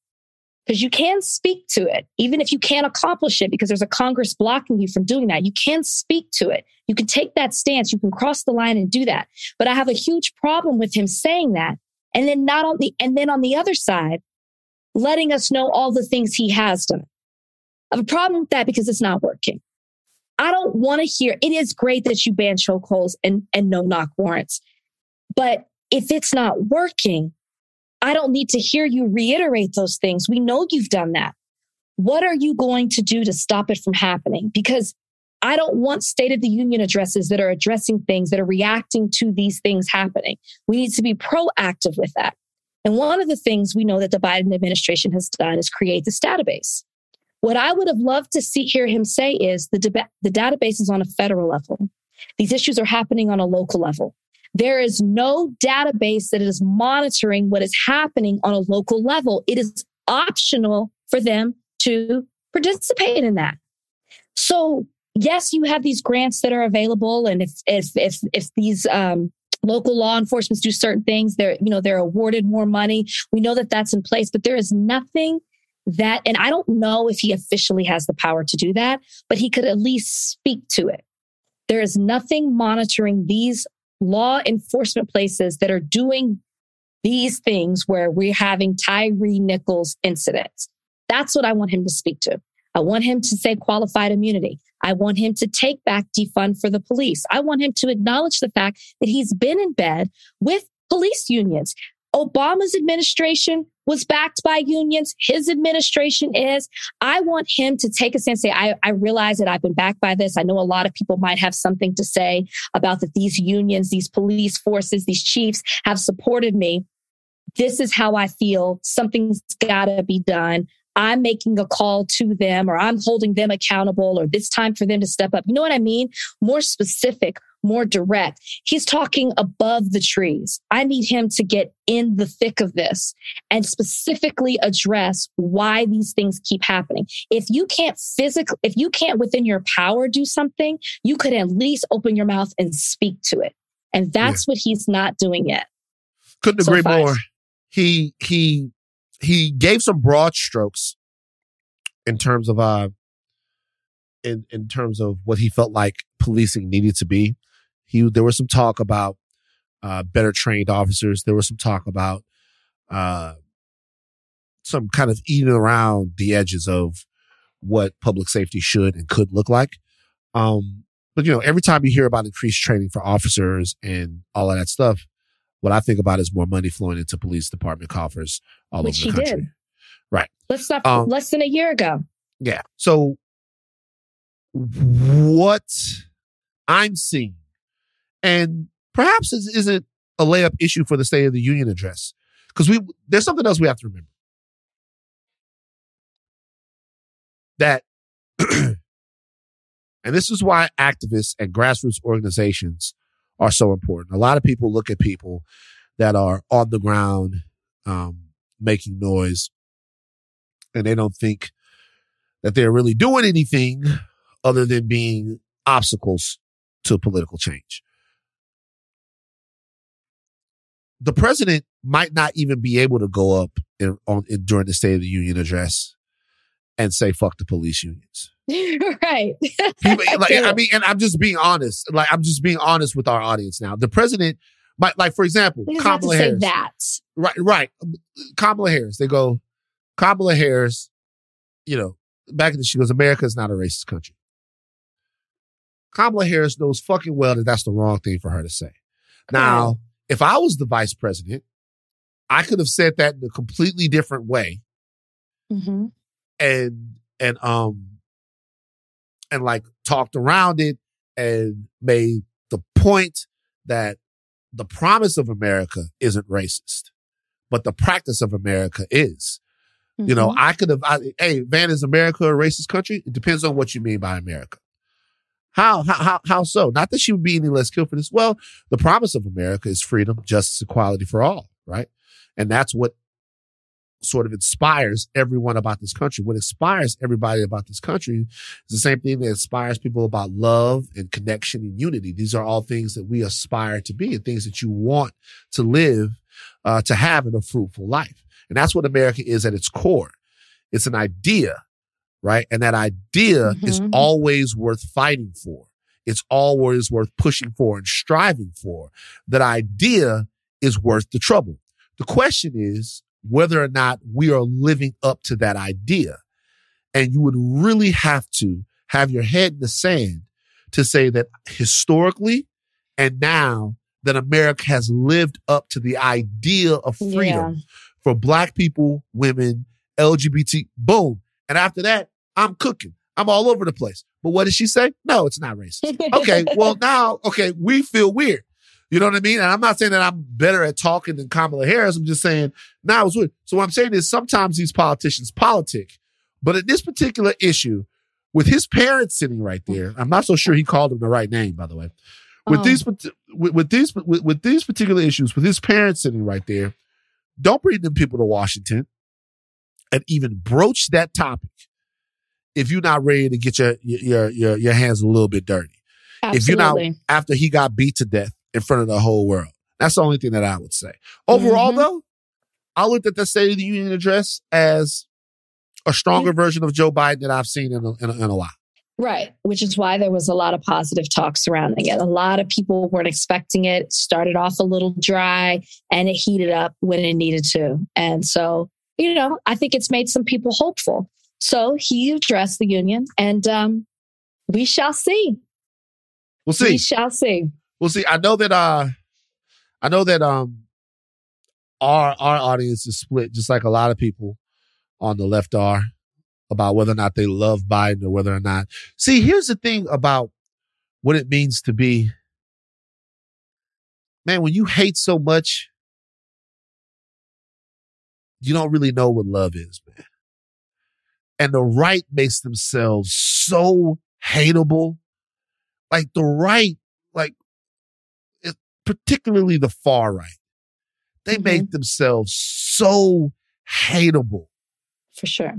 because you can speak to it, even if you can't accomplish it because there's a Congress blocking you from doing that. You can speak to it. You can take that stance. You can cross the line and do that. But I have a huge problem with him saying that. And then not on the, and then on the other side, letting us know all the things he has done. I have a problem with that because it's not working. I don't want to hear, it is great that you ban chokeholds and, and no knock warrants. But if it's not working, I don't need to hear you reiterate those things. We know you've done that. What are you going to do to stop it from happening? Because I don't want State of the Union addresses that are addressing things that are reacting to these things happening. We need to be proactive with that. And one of the things we know that the Biden administration has done is create this database. What I would have loved to see hear him say is the, deba- the database is on a federal level. These issues are happening on a local level. There is no database that is monitoring what is happening on a local level. It is optional for them to participate in that. So yes, you have these grants that are available, and if if if if these um, local law enforcement do certain things, they're you know they're awarded more money. We know that that's in place, but there is nothing that, and I don't know if he officially has the power to do that, but he could at least speak to it. There is nothing monitoring these law enforcement places that are doing these things where we're having Tyre Nichols incidents. That's what I want him to speak to. I want him to say qualified immunity. I want him to take back defund for the police. I want him to acknowledge the fact that he's been in bed with police unions. Obama's administration was backed by unions. His administration is. I want him to take a stance. Say, I, I realize that I've been backed by this. I know a lot of people might have something to say about that. These unions, these police forces, these chiefs have supported me. This is how I feel. Something's got to be done. I'm making a call to them or I'm holding them accountable or it's time for them to step up. You know what I mean? More specific, more direct. He's talking above the trees. I need him to get in the thick of this and specifically address why these things keep happening. If you can't physically, if you can't within your power do something, you could at least open your mouth and speak to it. And that's yeah. what he's not doing yet. Couldn't so agree five. more. He, he, he gave some broad strokes in terms of, uh, in, in terms of what he felt like policing needed to be. He there was some talk about uh, better trained officers. There was some talk about uh, some kind of eating around the edges of what public safety should and could look like. Um, but you know, every time you hear about increased training for officers and all of that stuff, what I think about is more money flowing into police department coffers all Which over the country. Did. Right. Let's stop um, less than a year ago. Yeah. So what I'm seeing and perhaps this isn't a layup issue for the State of the Union address. Because we there's something else we have to remember. That (clears throat) and this is why activists and grassroots organizations are so important. A lot of people look at people that are on the ground um, making noise and they don't think that they're really doing anything other than being obstacles to political change. The president might not even be able to go up in, on in, during the State of the Union address and say "fuck the police unions." (laughs) right. (laughs) like, I, mean, and I'm just being honest. Like, I'm just being honest with our audience now. The president might, like, for example, Kamala Harris. that. Right, right. Kamala Harris. They go, Kamala Harris. You know, back in the she goes, America is not a racist country. Kamala Harris knows fucking well that that's the wrong thing for her to say. Now, if I was the vice president, I could have said that in a completely different way. Mm-hmm. And, and, um, and like talked around it and made the point that the promise of America isn't racist, but the practice of America is. Mm-hmm. You know, mm-hmm. I could have, I, hey, Van, is America a racist country? It depends on what you mean by America. How, how, how, so? Not that she would be any less killed for this. Well, the promise of America is freedom, justice, equality for all, right? And that's what sort of inspires everyone about this country. What inspires everybody about this country is the same thing that inspires people about love and connection and unity. These are all things that we aspire to be and things that you want to live, uh, to have in a fruitful life. And that's what America is at its core. It's an idea right? And that idea mm-hmm. is always worth fighting for. It's always worth pushing for and striving for. That idea is worth the trouble. The question is whether or not we are living up to that idea. And you would really have to have your head in the sand to say that historically and now that America has lived up to the idea of freedom yeah. for black people, women, LGBT, boom. And after that, I'm cooking. I'm all over the place. But what did she say? No, it's not racist. Okay. (laughs) well, now, okay, we feel weird. You know what I mean? And I'm not saying that I'm better at talking than Kamala Harris. I'm just saying now it's weird. So what I'm saying is sometimes these politicians politic, but in this particular issue, with his parents sitting right there, I'm not so sure he called him the right name, by the way. With oh. these, with, with these, with, with these particular issues, with his parents sitting right there, don't bring them people to Washington and even broach that topic if you're not ready to get your your your, your hands a little bit dirty. Absolutely. If you're not after he got beat to death in front of the whole world. That's the only thing that I would say. Overall mm-hmm. though, I looked at the State of the Union address as a stronger version of Joe Biden that I've seen in a, in a, in a while. Right, which is why there was a lot of positive talk surrounding it. A lot of people weren't expecting it. it. Started off a little dry and it heated up when it needed to. And so, you know, I think it's made some people hopeful. So he addressed the union and um, We shall see. We'll see. We shall see. We'll see. I know that uh I know that um our our audience is split just like a lot of people on the left are about whether or not they love Biden or whether or not. See, here's the thing about what it means to be man, when you hate so much, you don't really know what love is, man. And the right makes themselves so hateable. Like the right, like it, particularly the far right, they Mhm. make themselves so hateable. For sure.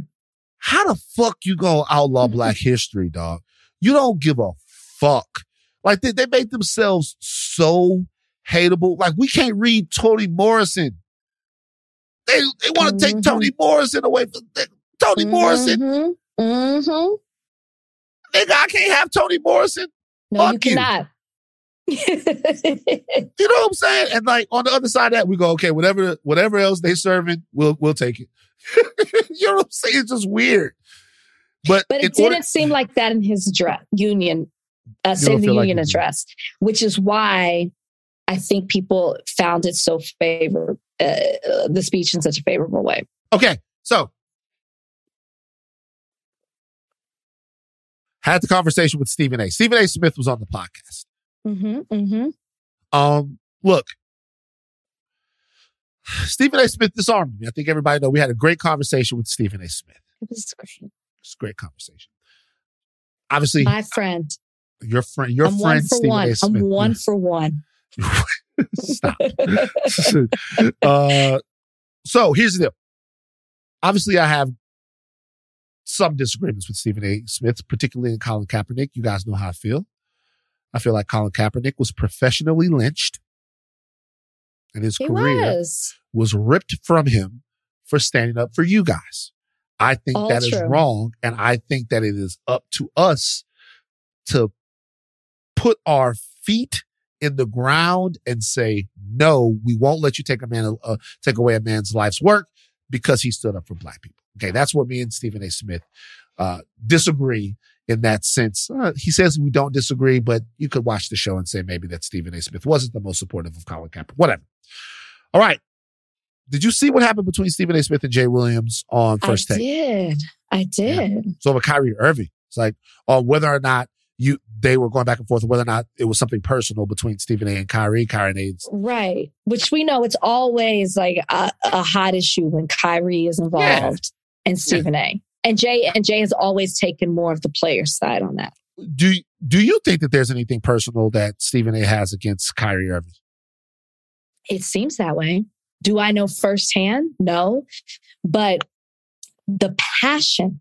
How the fuck you go outlaw black (laughs) history, dog? You don't give a fuck. Like they, they make themselves so hateable. Like we can't read Toni Morrison. They they want to take Mhm. Toni Morrison away from they- Toni Morrison. Mm-hmm. Mm-hmm. Nigga, I can't have Toni Morrison. No, you Fuck you. cannot. (laughs) You know what I'm saying? And like on the other side of that, we go, okay, whatever whatever else they serving, we'll we'll take it. (laughs) you know what I'm saying? It's just weird. But, But it didn't order- seem like that in his union, uh, State of the feel like Union did. address, which is why I think people found it so favor uh, uh, the speech in such a favorable way. Okay, so had the conversation with Stephen A. Stephen A. Smith was on the podcast. Mm-hmm, mm-hmm. Um, look, Stephen A. Smith disarmed me. I think everybody know we had a great conversation with Stephen A. Smith. It was great. It's a great conversation. Obviously, My friend. your friend, your I'm friend one for Stephen one. A. Smith. I'm one for one. (laughs) Stop. (laughs) uh, so here's the deal. Obviously, I have some disagreements with Stephen A. Smith, particularly in Colin Kaepernick. You guys know how I feel. I feel like Colin Kaepernick was professionally lynched, and his He career was. was ripped from him for standing up for you guys. I think All that is true. wrong. And I think that it is up to us to put our feet in the ground and say, no, we won't let you take a man, uh, take away a man's life's work because he stood up for black people. Okay. That's where me and Stephen A. Smith, uh, disagree in that sense. Uh, he says we don't disagree, but you could watch the show and say maybe that Stephen A. Smith wasn't the most supportive of Colin Kaepernick. Whatever. All right. Did you see what happened between Stephen A. Smith and Jay Williams on First I Take? I did. I did. So with Kyrie Irving, it's like on whether or not you they were going back and forth, whether or not it was something personal between Stephen A. and Kyrie. Kyrie A's. Right. Which we know it's always like a, a hot issue when Kyrie is involved and Stephen A. And Jay and Jay has always taken more of the player side on that. Do do you think that there's anything personal that Stephen A. has against Kyrie Irving? It seems that way. Do I know firsthand? No. But the passion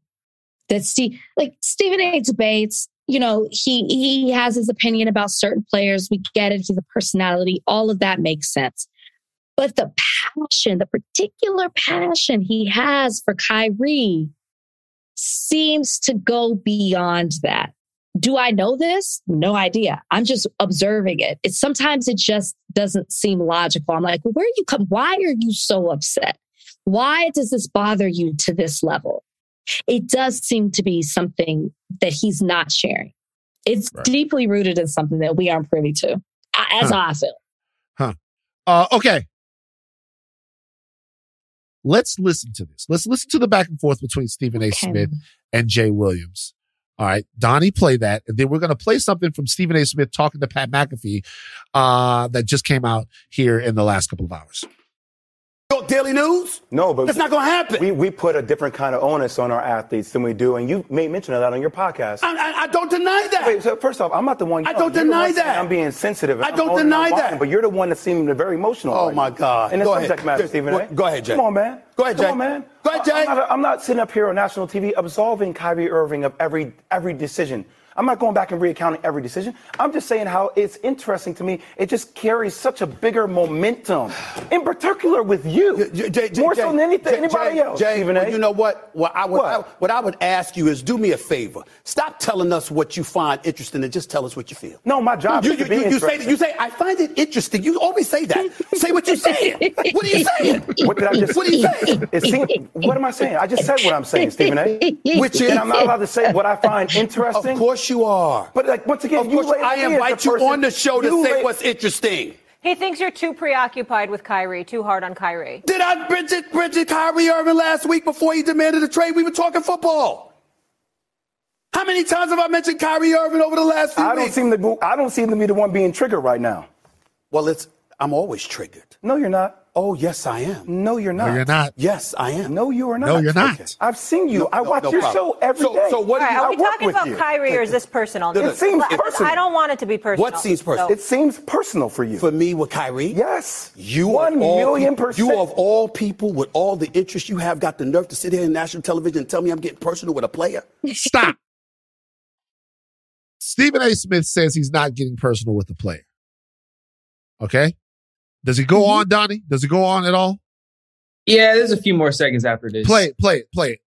that Steve, like Stephen A. debates, you know, he he has his opinion about certain players. We get it. He's a personality. All of that makes sense. But the passion, the particular passion he has for Kyrie seems to go beyond that. Do I know this? No idea. I'm just observing it. It's sometimes it just doesn't seem logical. I'm like, where are you come? Why are you so upset? Why does this bother you to this level? It does seem to be something that he's not sharing. It's Right. deeply rooted in something that we aren't privy to. As Huh. how I feel. Uh, okay. Let's listen to this. Let's listen to the back and forth between Stephen A. Okay. Smith and Jay Williams. All right. Donnie, play that. And then we're going to play something from Stephen A. Smith talking to Pat McAfee, uh, that just came out here in the last couple of hours. York Daily News? No, but That's not going to happen. we, we put a different kind of onus on our athletes than we do, and you made mention of that on your podcast. I, I, I don't deny that. Wait, so first off, I'm not the one. I don't deny that. I'm being sensitive. I don't deny that. But you're the one that seemed very emotional. Oh, right my. God. And the Go subject ahead. matter, Stephen. go- go ahead, Jay. Come on, man. Go ahead, Jay. Come on, man. Go ahead, I- Jay. I'm not, I'm not sitting up here on national TV absolving Kyrie Irving of every every decision. I'm not going back and recounting every decision. I'm just saying how it's interesting to me. It just carries such a bigger momentum, in particular with you, J- J- J- more so than anything, anybody else. Jay, well, you know what? What I would What? I, what I would ask you is do me a favor. Stop telling us what you find interesting and just tell us what you feel. No, my job You, is you, you, you say you say I find it interesting. You always say that. say what you're saying. What are you saying? What did I just? What are you saying? It seems. What am I saying? I just said what I'm saying, Stephen A. Which is, And I'm not allowed to say what I find (laughs) interesting. of course you are. But like once again, Of you course, I invite you person- on the show to you say lay- what's interesting. He thinks you're too preoccupied with Kyrie, too hard on Kyrie. Did I mention Bridget Kyrie Irving last week before he demanded a trade? We were talking football. How many times have I mentioned Kyrie Irving over the last few I don't weeks? seem to. be- I don't seem to be the one being triggered right now. well, it's I'm always triggered. No, you're not. Oh, yes, I am. No, you're not. No, you're not. Yes, I am. No, you are not. No, you're not. Okay. I've seen you. No, I no, watch no your problem. show every So- day. so what All do you- are we work talking about you. Kyrie or is this personal? No, no, It seems I- personal. I don't want it to be personal. What seems personal? So- It seems personal for you. For me with Kyrie? yes. You one of all million peop- percent. You of all people with all the interest you have got the nerve to sit here in national television and tell me I'm getting personal with a player? Stop. Stephen A. Smith says he's not getting personal with the player. Okay? Does he go mm-hmm. on, Donnie? Does he go on at all? Yeah, there's a few more seconds after this. Play it, play it, play it.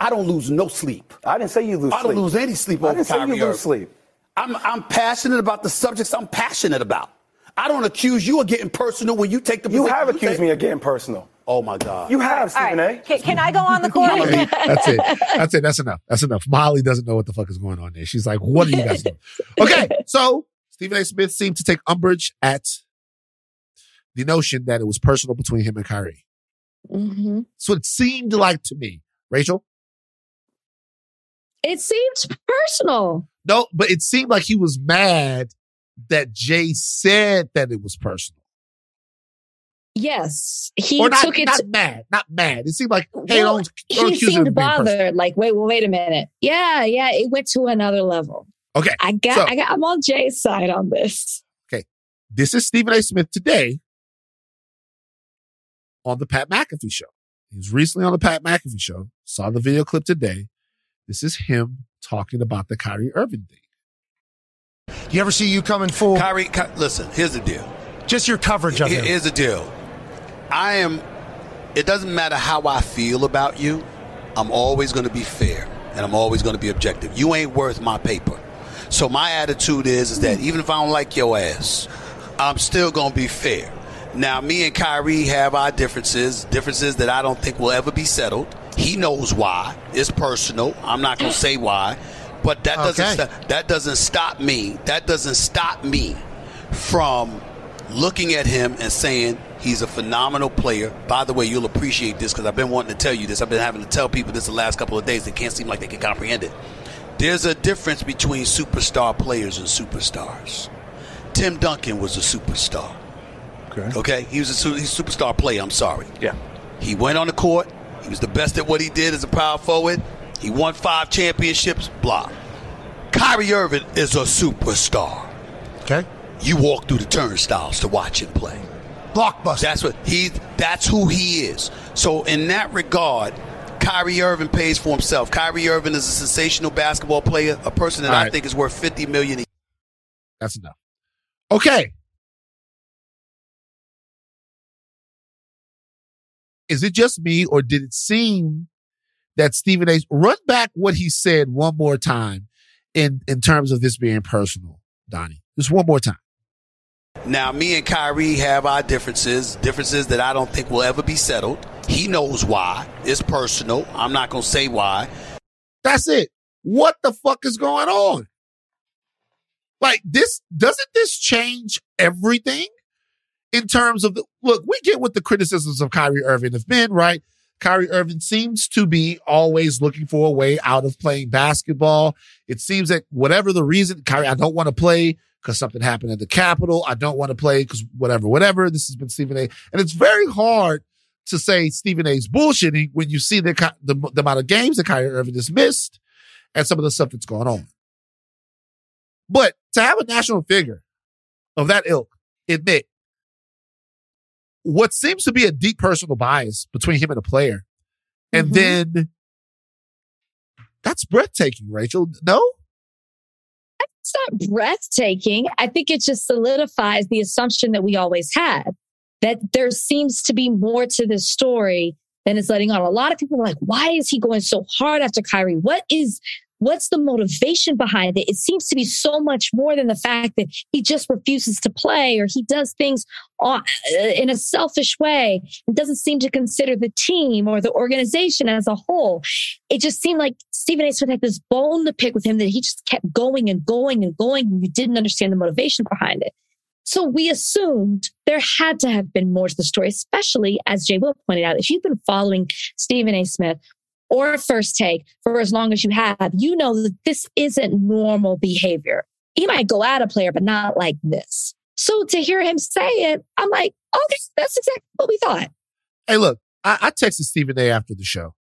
I don't lose no sleep. I didn't say you lose I don't sleep. lose any sleep I over didn't say Kyrie you lose Irving. sleep. I'm, I'm passionate about the subjects I'm passionate about. I don't accuse you of getting personal when you take the You position have accused take. me of getting personal. Oh my God. You have, Stephen right. A. Can, can I go on the (laughs) court? Okay, (laughs) That's it. That's it. That's enough. That's enough. Molly doesn't know what the fuck is going on there. She's like, what are you guys doing? (laughs) Okay. So Stephen A. Smith seemed to take umbrage at the notion that it was personal between him and Kyrie. hmm So it seemed like to me, Rachel. It seemed personal. No, but it seemed like he was mad that Jay said that it was personal. Yes, he or not, took it. not to, mad, not mad. It seemed like, hey, Well, don't, don't he seemed bothered. Like, wait, well, wait a minute. Yeah, yeah, it went to another level. Okay. I got, So- I got. I'm on Jay's side on this. Okay, this is Stephen A. Smith today on the Pat McAfee show. He was recently on the Pat McAfee show. Saw the video clip today. This is him talking about the Kyrie Irving thing. You ever see you coming full? Kyrie, Ky- listen, here's the deal. Just your coverage of Here- him. Here's the deal. I am, it doesn't matter how I feel about you, I'm always going to be fair and I'm always going to be objective. You ain't worth my paper. So my attitude is, is that even if I don't like your ass, I'm still going to be fair. Now, me and Kyrie have our differences, differences that I don't think will ever be settled. He knows why. It's personal. I'm not going to say why. But that doesn't Okay. sto- that doesn't stop me. That doesn't stop me from looking at him and saying he's a phenomenal player. By the way, you'll appreciate this because I've been wanting to tell you this. I've been having to tell people this the last couple of days. They can't seem like they can comprehend it. There's a difference between superstar players and superstars. Tim Duncan was a superstar. Okay. Okay, he was a su- he's a superstar player. I'm sorry. Yeah. He went on the court. He was the best at what he did as a power forward. He won five championships. Blah. Kyrie Irving is a superstar. okay. You walk through the turnstiles to watch him play. Blockbuster. That's what he. That's who he is. So in that regard, Kyrie Irving pays for himself. Kyrie Irving is a sensational basketball player, a person that All I think is worth fifty million. a That's enough. Okay. Is it just me or did it seem that Stephen A. run back what he said one more time in, in terms of this being personal, Donnie? Just one more time. Now, me and Kyrie have our differences, differences that I don't think will ever be settled. He knows why. It's personal. I'm not going to say why. That's it. What the fuck is going on? Like this, doesn't this change everything in terms of the, look, we get what the criticisms of Kyrie Irving have been, right? Kyrie Irving seems to be always looking for a way out of playing basketball. It seems that whatever the reason, Kyrie, I don't want to play because something happened at the Capitol. I don't want to play because whatever, whatever. This has been Stephen A. And it's very hard to say Stephen A's bullshitting when you see the, the, the amount of games that Kyrie Irving has missed and some of the stuff that's going on. But to have a national figure of that ilk admit what seems to be a deep personal bias between him and a player, and Mhm. then that's breathtaking, Rachel. No? It's not breathtaking. I think it just solidifies the assumption that we always had that there seems to be more to this story than is letting on. A lot of people are like, why is he going so hard after Kyrie? What is What's the motivation behind it? It seems to be so much more than the fact that he just refuses to play or he does things uh, in a selfish way and doesn't seem to consider the team or the organization as a whole. It just seemed like Stephen A. Smith had this bone to pick with him that he just kept going and going and going. And you didn't understand the motivation behind it. So we assumed there had to have been more to the story, especially as Jay Will pointed out. If you've been following Stephen A. Smith or First Take for as long as you have, you know that this isn't normal behavior. He might go at a player, but not like this. So to hear him say it, I'm like, okay, that's exactly what we thought. Hey, look, I, I texted Stephen A. after the show,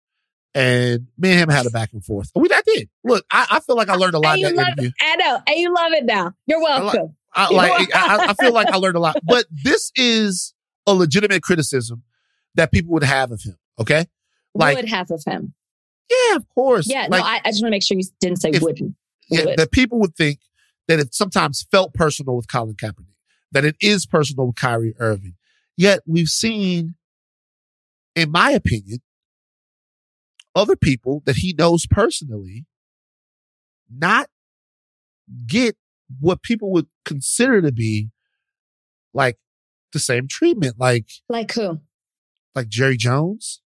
and me and him had a back and forth. We I did. Look, I, I feel like I learned a lot And that interview. it. I know. And you love it now. You're welcome. I, like, I, I feel like I learned a lot, but this is a legitimate criticism that people would have of him. Okay, like would have of him. Yeah, of course. Yeah, like, no, I, I just want to make sure you didn't say If- wouldn't. yeah, would. that people would think that it sometimes felt personal with Colin Kaepernick, that it is personal with Kyrie Irving. Yet we've seen, in my opinion, other people that he knows personally not get what people would consider to be like the same treatment, like Like who? like Jerry Jones,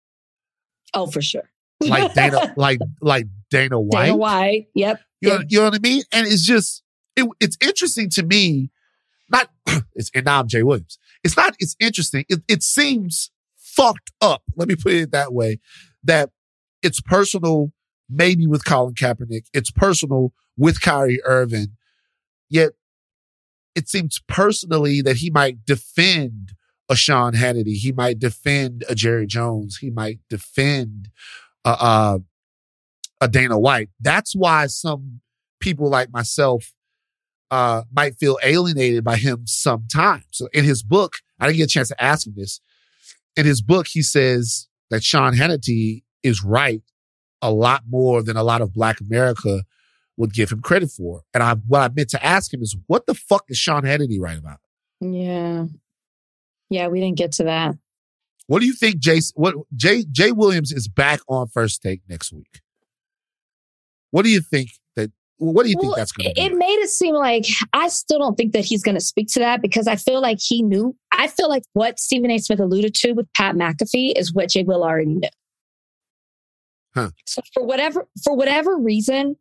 Oh, for sure. Like Dana, (laughs) like like Dana White. Dana White. Yep. You know, you know what I mean? And it's just, it, it's interesting to me. Not, (clears throat) it's, and now I'm Jay Williams. It's not, it's interesting. It, it seems fucked up. Let me put it that way. That it's personal, maybe with Colin Kaepernick. It's personal with Kyrie Irving. Yet it seems personally that he might defend a Sean Hannity. He might defend a Jerry Jones. He might defend, uh, uh, a Dana White. That's why some people like myself uh, might feel alienated by him sometimes. So in his book, I didn't get a chance to ask him this. In his book, he says that Sean Hannity is right a lot more than a lot of Black America would give him credit for. And I, what I meant to ask him is, what the fuck is Sean Hannity right about? Yeah. Yeah, we didn't get to that. What do you think, Jay? What Jay Jay Williams is back on first take next week? What do you think that? What do you think that's going to be? it made it seem like I still don't think that he's going to speak to that because I feel like he knew. I feel like what Stephen A. Smith alluded to with Pat McAfee is what Jay Will already knew. Huh. So for whatever for whatever reason,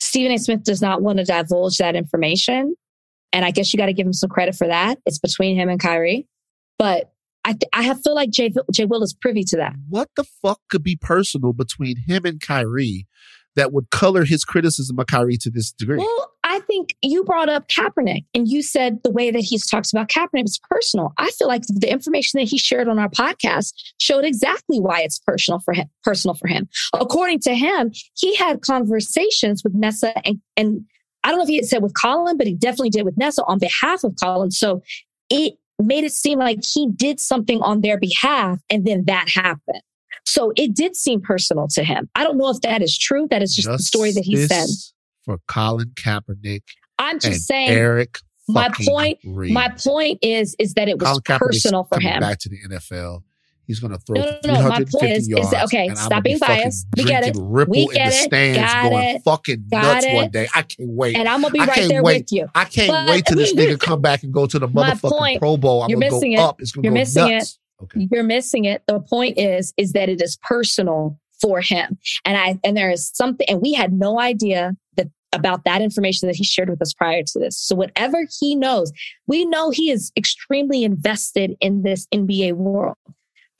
Stephen A. Smith does not want to divulge that information, and I guess you got to give him some credit for that. It's between him and Kyrie, but I th- I have feel like Jay Jay Will is privy to that. what the fuck could be personal between him and Kyrie that would color his criticism of Kyrie to this degree? Well, I think you brought up Kaepernick and you said the way that he talks about Kaepernick is personal. I feel like the information that he shared on our podcast showed exactly why it's personal for him, personal for him. According to him, he had conversations with Nessa and, and I don't know if he had said with Colin, but he definitely did with Nessa on behalf of Colin. So it made it seem like he did something on their behalf and then that happened. So it did seem personal to him. I don't know if that is true. That is just the story that he said. For Colin Kaepernick I'm just saying Eric. my point Reid. my point is is that it was Colin personal for him Back to the NFL. He's going to throw No, no, no. My 350 point is- is yards. that- okay, stop be being fucking biased. We get it. Ripple We in get the it. stands Got going it. fucking Got nuts it. one day. I can't wait. and i'm gonna be I right there wait. with you I can't But- wait till this nigga (laughs) come back and go to the motherfucking point- Pro Bowl. I'm gonna missing go it. up. It's gonna You're go missing nuts. Okay. you're missing it the point is is that it is personal for him and i and there is something and we had no idea that about that information that he shared with us prior to this so whatever he knows we know he is extremely invested in this nba world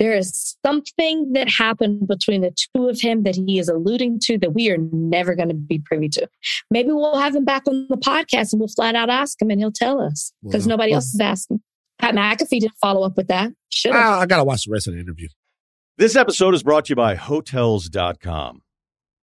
there is something that happened between the two of him that he is alluding to that we are never going to be privy to. Maybe we'll have him back on the podcast and we'll flat out ask him and he'll tell us because Well, nobody well- else is asking. Pat McAfee didn't follow up with that. Should have. Ah, I gotta watch the rest of the interview. This episode is brought to you by Hotels.com.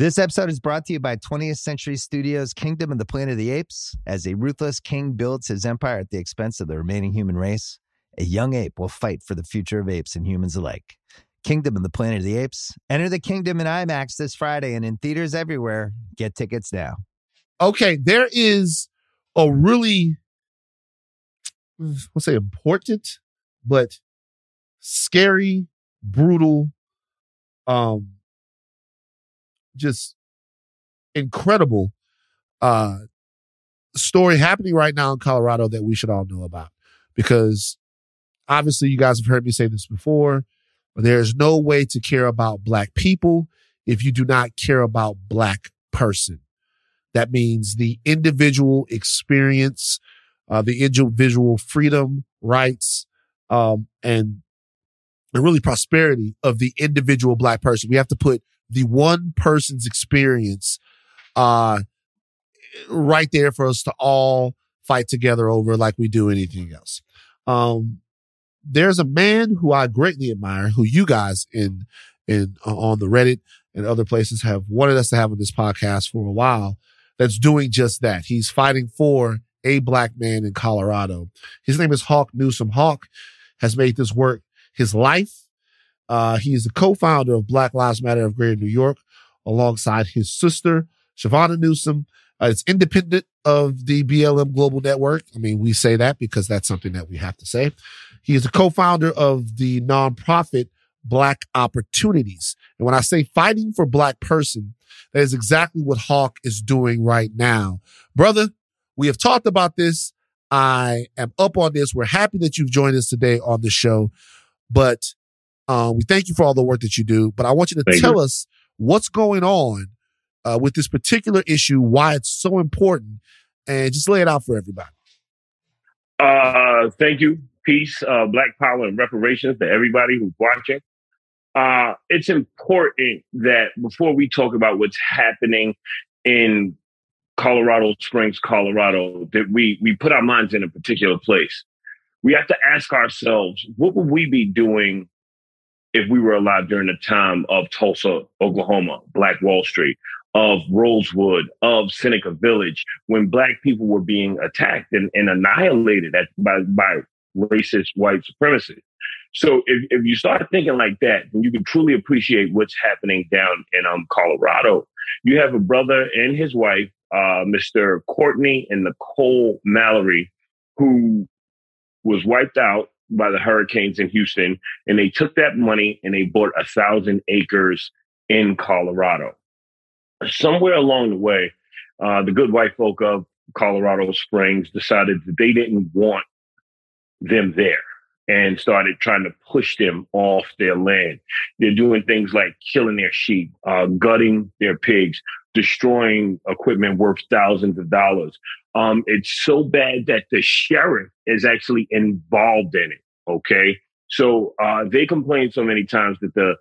This episode is brought to you by 20th Century Studios' Kingdom of the Planet of the Apes. As a ruthless king builds his empire at the expense of the remaining human race, a young ape will fight for the future of apes and humans alike. Kingdom of the Planet of the Apes. Enter the kingdom in IMAX this Friday and in theaters everywhere. Get tickets now. Okay, there is a really, let's say important, but scary, brutal, um, just incredible uh story happening right now in Colorado that we should all know about. Because obviously you guys have heard me say this before there's no way to care about black people if you do not care about black person. That means the individual experience uh, the individual freedom rights um, and and really prosperity of the individual black person. We have to put the one person's experience uh right there for us to all fight together over like we do anything else. Um there's a man who I greatly admire who you guys in in uh, on the Reddit and other places have wanted us to have on this podcast for a while that's doing just that. He's fighting for a black man in Colorado. His name is Hawk Newsome. Hawk has made this work his life. Uh, he is the co-founder of Black Lives Matter of Greater New York, alongside his sister, Chivona Newsome. Uh, it's independent of the BLM Global Network. I mean, we say that because that's something that we have to say. He is a co-founder of the nonprofit Black Opportunities. And when I say fighting for Black person, that is exactly what Hawk is doing right now. Brother, we have talked about this. I am up on this. We're happy that you've joined us today on the show, but uh, we thank you for all the work that you do. But I want you to Thank tell you. us what's going on uh, with this particular issue, why it's so important, and just lay it out for everybody. Uh, thank you. Peace, uh, Black Power, and reparations to everybody who's watching. Uh, it's important that before we talk about what's happening in Colorado Springs, Colorado, that we we put our minds in a particular place. We have to ask ourselves, what would we be doing if we were alive during the time of Tulsa, Oklahoma, Black Wall Street, of Rosewood, of Seneca Village, when Black people were being attacked and, and annihilated at, by, by racist white supremacists. So if, if you start thinking like that, then you can truly appreciate what's happening down in um, Colorado. You have a brother and his wife, uh, Mr. Courtney and Nicole Mallory, who was wiped out by the hurricanes in Houston, and they took that money and they bought a thousand acres in Colorado. Somewhere along the way, uh, the good white folk of Colorado Springs decided that they didn't want them there and started trying to push them off their land. They're doing things like killing their sheep, uh, gutting their pigs, destroying equipment worth thousands of dollars. Um, it's so bad that the sheriff is actually involved in it. Okay. So uh, they complained so many times that the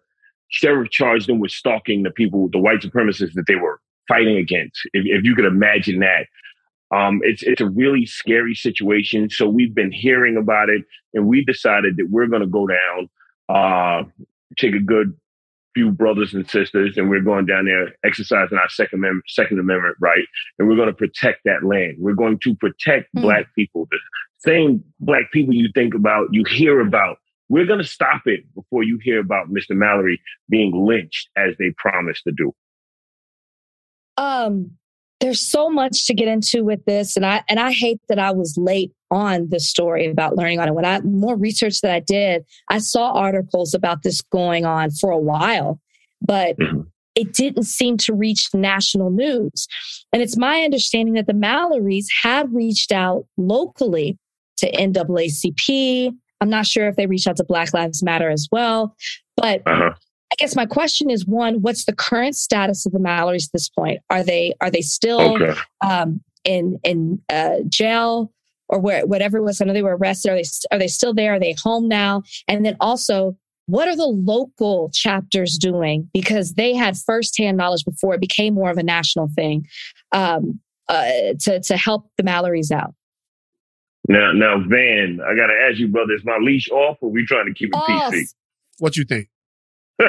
sheriff charged them with stalking the people, the white supremacists that they were fighting against. If, if you could imagine that. Um, it's it's a really scary situation. So we've been hearing about it, and we decided that we're going to go down, uh, take a good few brothers and sisters, and we're going down there exercising our second amendment, second amendment right, and we're going to protect that land. We're going to protect black people, the same black people you think about, you hear about. We're going to stop it before you hear about Mr. Mallory being lynched as they promised to do. um there's so much to get into with this and i and i hate that i was late on this story about learning on it when i more research that i did i saw articles about this going on for a while but it didn't seem to reach national news and it's my understanding that the mallorys had reached out locally to naacp i'm not sure if they reached out to black lives matter as well but Uh-huh. I guess my question is one, what's the current status of the Mallorys at this point? Are they are they still Okay. um, in in uh, jail? Or where whatever it was. I know they were arrested. Are they are they still there? Are they home now? And then also, what are the local chapters doing because they had firsthand knowledge before it became more of a national thing um, uh, to to help the Mallorys out. Now, now, Van, I got to ask you, brother, is my leash off, or we trying to keep it Off. PC? What you think?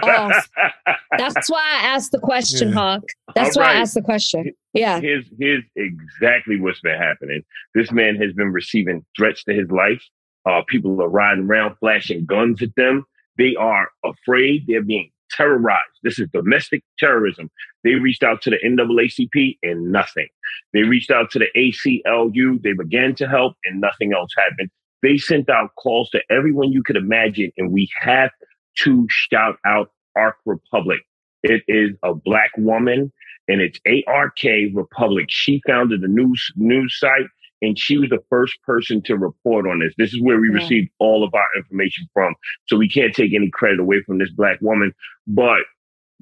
Off. (laughs) That's why I asked the question, Yeah. Hawk. That's All why right. I asked the question. Yeah. Here's here's exactly what's been happening. This man has been receiving threats to his life. Uh, people are riding around flashing guns at them. They are afraid. They're being terrorized. This is domestic terrorism. They reached out to the NAACP and nothing. They reached out to the ACLU. They began to help and nothing else happened. They sent out calls to everyone you could imagine, and we have to shout out ARK Republic. It is a black woman and it's ARK Republic. She founded the news news site and she was the first person to report on this. This is where we Yeah. received all of our information from. So we can't take any credit away from this black woman. But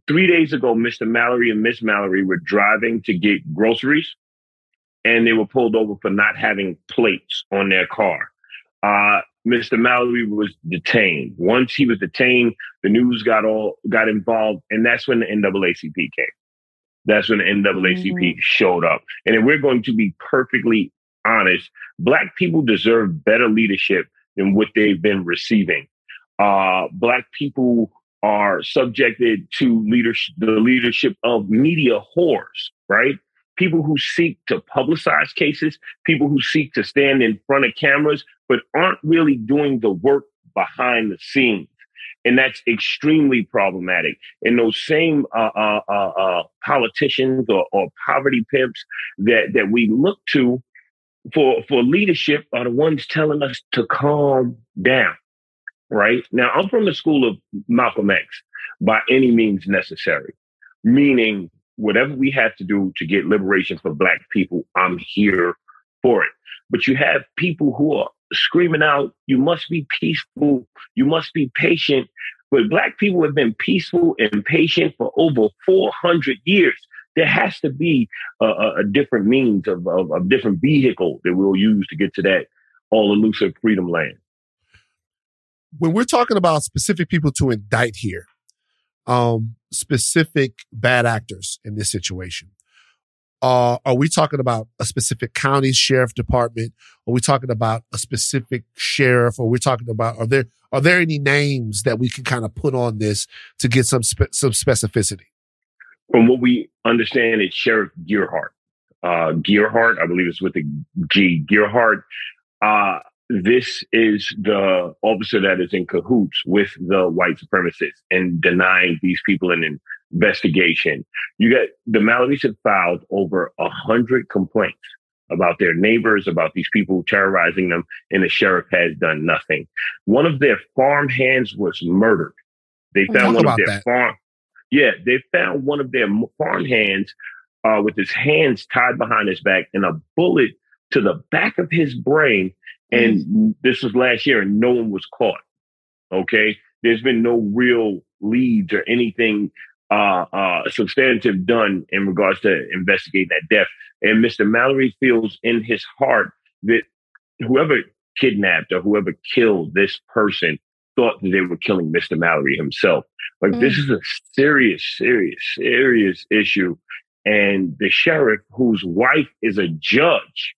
three days ago, Mr. Mallory and Miss Mallory were driving to get groceries and they were pulled over for not having plates on their car. Uh, Mr. Mallory was detained. Once he was detained, the news got all got involved, and that's when the NAACP came. That's when the NAACP showed up. And if we're going to be perfectly honest, black people deserve better leadership than what they've been receiving. Uh, black people are subjected to leadership, the leadership of media whores, right? People who seek to publicize cases, people who seek to stand in front of cameras, but aren't really doing the work behind the scenes. And that's extremely problematic. And those same uh, uh, uh, uh, politicians or, or poverty pimps that, that we look to for, for leadership are the ones telling us to calm down right? Now, I'm from the school of Malcolm X by any means necessary, meaning whatever we have to do to get liberation for Black people, I'm here for it. But you have people who are screaming out, you must be peaceful, you must be patient. But Black people have been peaceful and patient for over 400 years. There has to be a, a, different means of, of a different vehicle that we'll use to get to that all elusive freedom land. when we're talking about specific people to indict here, um, specific bad actors in this situation, uh, are we talking about a specific county sheriff department? Are we talking about a specific sheriff? Or are we talking about are there are there any names that we can kind of put on this to get some spe- some specificity? From what we understand, it's Sheriff Gearhart. Uh, Gearhart, I believe it's with the G. Gearhart. Uh, this is the officer that is in cahoots with the white supremacists and denying these people an investigation. You got the Mallorys have filed over a hundred complaints about their neighbors, about these people terrorizing them, and the sheriff has done nothing. One of their farm hands was murdered. They Talk found one of their that. farm. Yeah, they found one of their farm hands uh, with his hands tied behind his back and a bullet to the back of his brain. And this was last year, and no one was caught. Okay, there's been no real leads or anything uh, uh, substantive done in regards to investigating that death. And Mr. Mallory feels in his heart that whoever kidnapped or whoever killed this person thought that they were killing Mr. Mallory himself. Like this is a serious, serious, serious issue. And the sheriff, whose wife is a judge,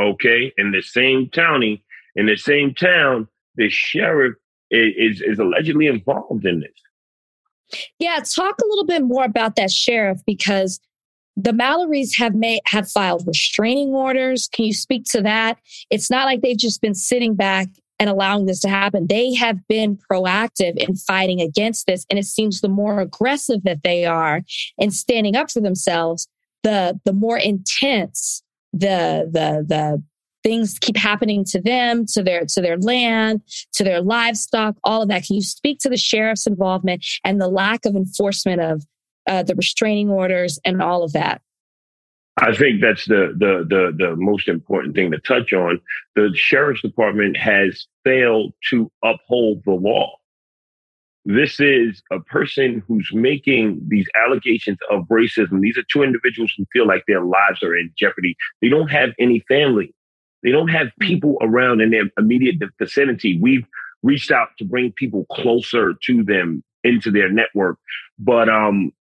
okay, in the same county, in the same town, the sheriff is, is allegedly involved in this. Yeah, talk a little bit more about that sheriff because the Mallorys have made have filed restraining orders. Can you speak to that? It's not like they've just been sitting back and allowing this to happen. They have been proactive in fighting against this, and it seems the more aggressive that they are in standing up for themselves, the the more intense the the the things keep happening to them, to their to their land, to their livestock, all of that. Can you speak to the sheriff's involvement and the lack of enforcement of uh, the restraining orders and all of that? I think that's the, the the the most important thing to touch on. The sheriff's department has failed to uphold the law. This is a person who's making these allegations of racism. These are two individuals who feel like their lives are in jeopardy. They don't have any family. They don't have people around in their immediate vicinity. We've reached out to bring people closer to them into their network. But um,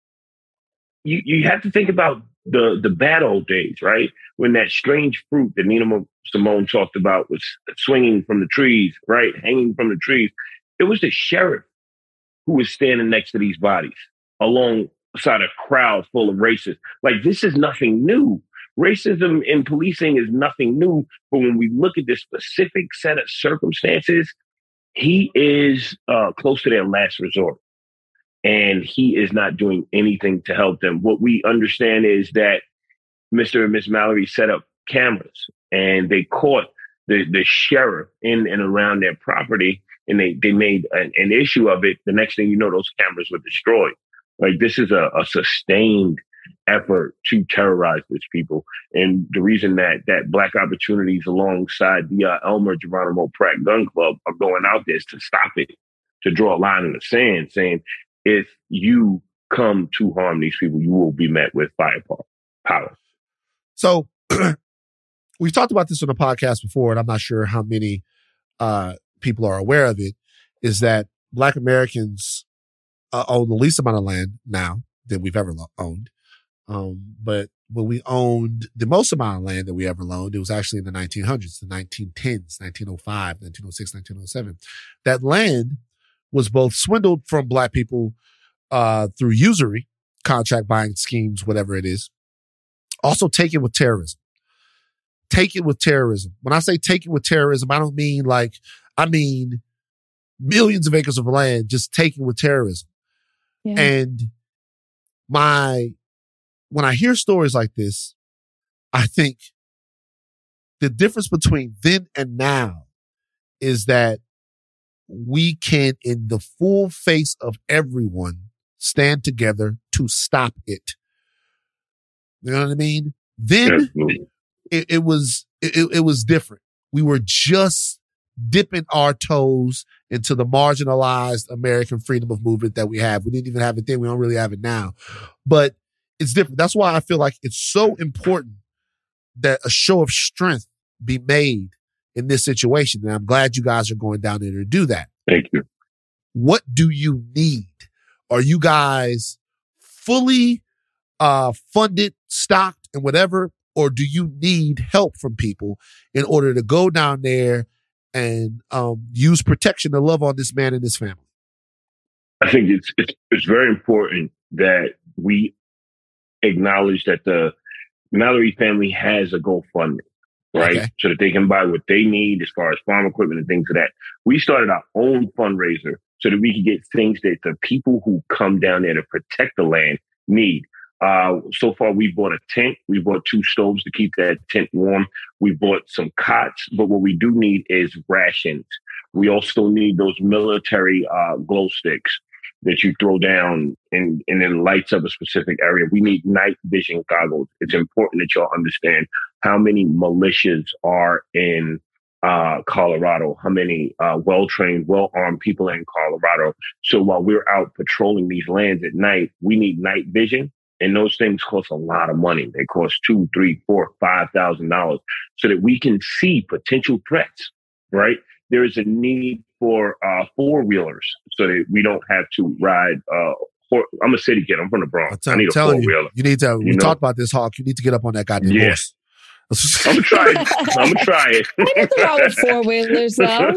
you you have to think about the the bad old days, right? When that strange fruit that Nina Simone talked about was swinging from the trees, right, hanging from the trees. It was the sheriff who was standing next to these bodies alongside a crowd full of racists. Like this is nothing new. Racism in policing is nothing new, but when we look at this specific set of circumstances, he is uh, close to their last resort and he is not doing anything to help them. What we understand is that Mr. and Miss Mallory set up cameras and they caught the, the sheriff in and around their property and they, they made an, an issue of it. The next thing you know, those cameras were destroyed. Like this is a, a sustained effort to terrorize these people. And the reason that that Black Opportunities alongside the uh, Elmer Geronimo Pratt Gun Club are going out there is to stop it, to draw a line in the sand, saying if you come to harm these people, you will be met with firepower. So (clears throat) we've talked about this on the podcast before, and I'm not sure how many uh, people are aware of it. Is that Black Americans uh, own the least amount of land now than we've ever lo- owned. Um, but when we owned the most amount of land that we ever owned, it was actually in the 1900s, the 1910s, 1905, 1906, 1907. That land was both swindled from black people uh, through usury, contract buying schemes, whatever it is, also taken with terrorism. Taken with terrorism. When I say take it with terrorism, I don't mean like, I mean millions of acres of land just taken with terrorism. Yeah. And my, when I hear stories like this, I think the difference between then and now is that we can, in the full face of everyone, stand together to stop it. You know what I mean? Then it, it, was, it, it was different. We were just dipping our toes into the marginalized American freedom of movement that we have. We didn't even have it then. We don't really have it now, but it's different. That's why I feel like it's so important that a show of strength be made in this situation. And I'm glad you guys are going down there to do that. Thank you. What do you need? Are you guys fully uh, funded, stocked, and whatever? Or do you need help from people in order to go down there and um, use protection to love on this man and his family? I think it's, it's it's very important that we acknowledge that the Mallory family has a GoFundMe right? Okay. So that they can buy what they need as far as farm equipment and things of that. We started our own fundraiser so that we could get things that the people who come down there to protect the land need. Uh, so far, we bought a tent. We bought two stoves to keep that tent warm. We bought some cots, but what we do need is rations. We also need those military uh, glow sticks that you throw down and, and then lights up a specific area. We need night vision goggles. It's important that y'all understand how many militias are in uh, Colorado, how many uh, well trained, well armed people in Colorado. So while we're out patrolling these lands at night, we need night vision. And those things cost a lot of money. They cost two, three, four, five thousand dollars so that we can see potential threats, right? There is a need for uh, four wheelers so that we don't have to ride. Uh, I'm a city kid. I'm from the Bronx. I'm I need a four wheeler. You, you need to. We know? talked about this, Hawk. You need to get up on that goddamn yeah. horse. I'm gonna try it. I'm gonna try it. (laughs) Nothing wrong with four wheelers, though.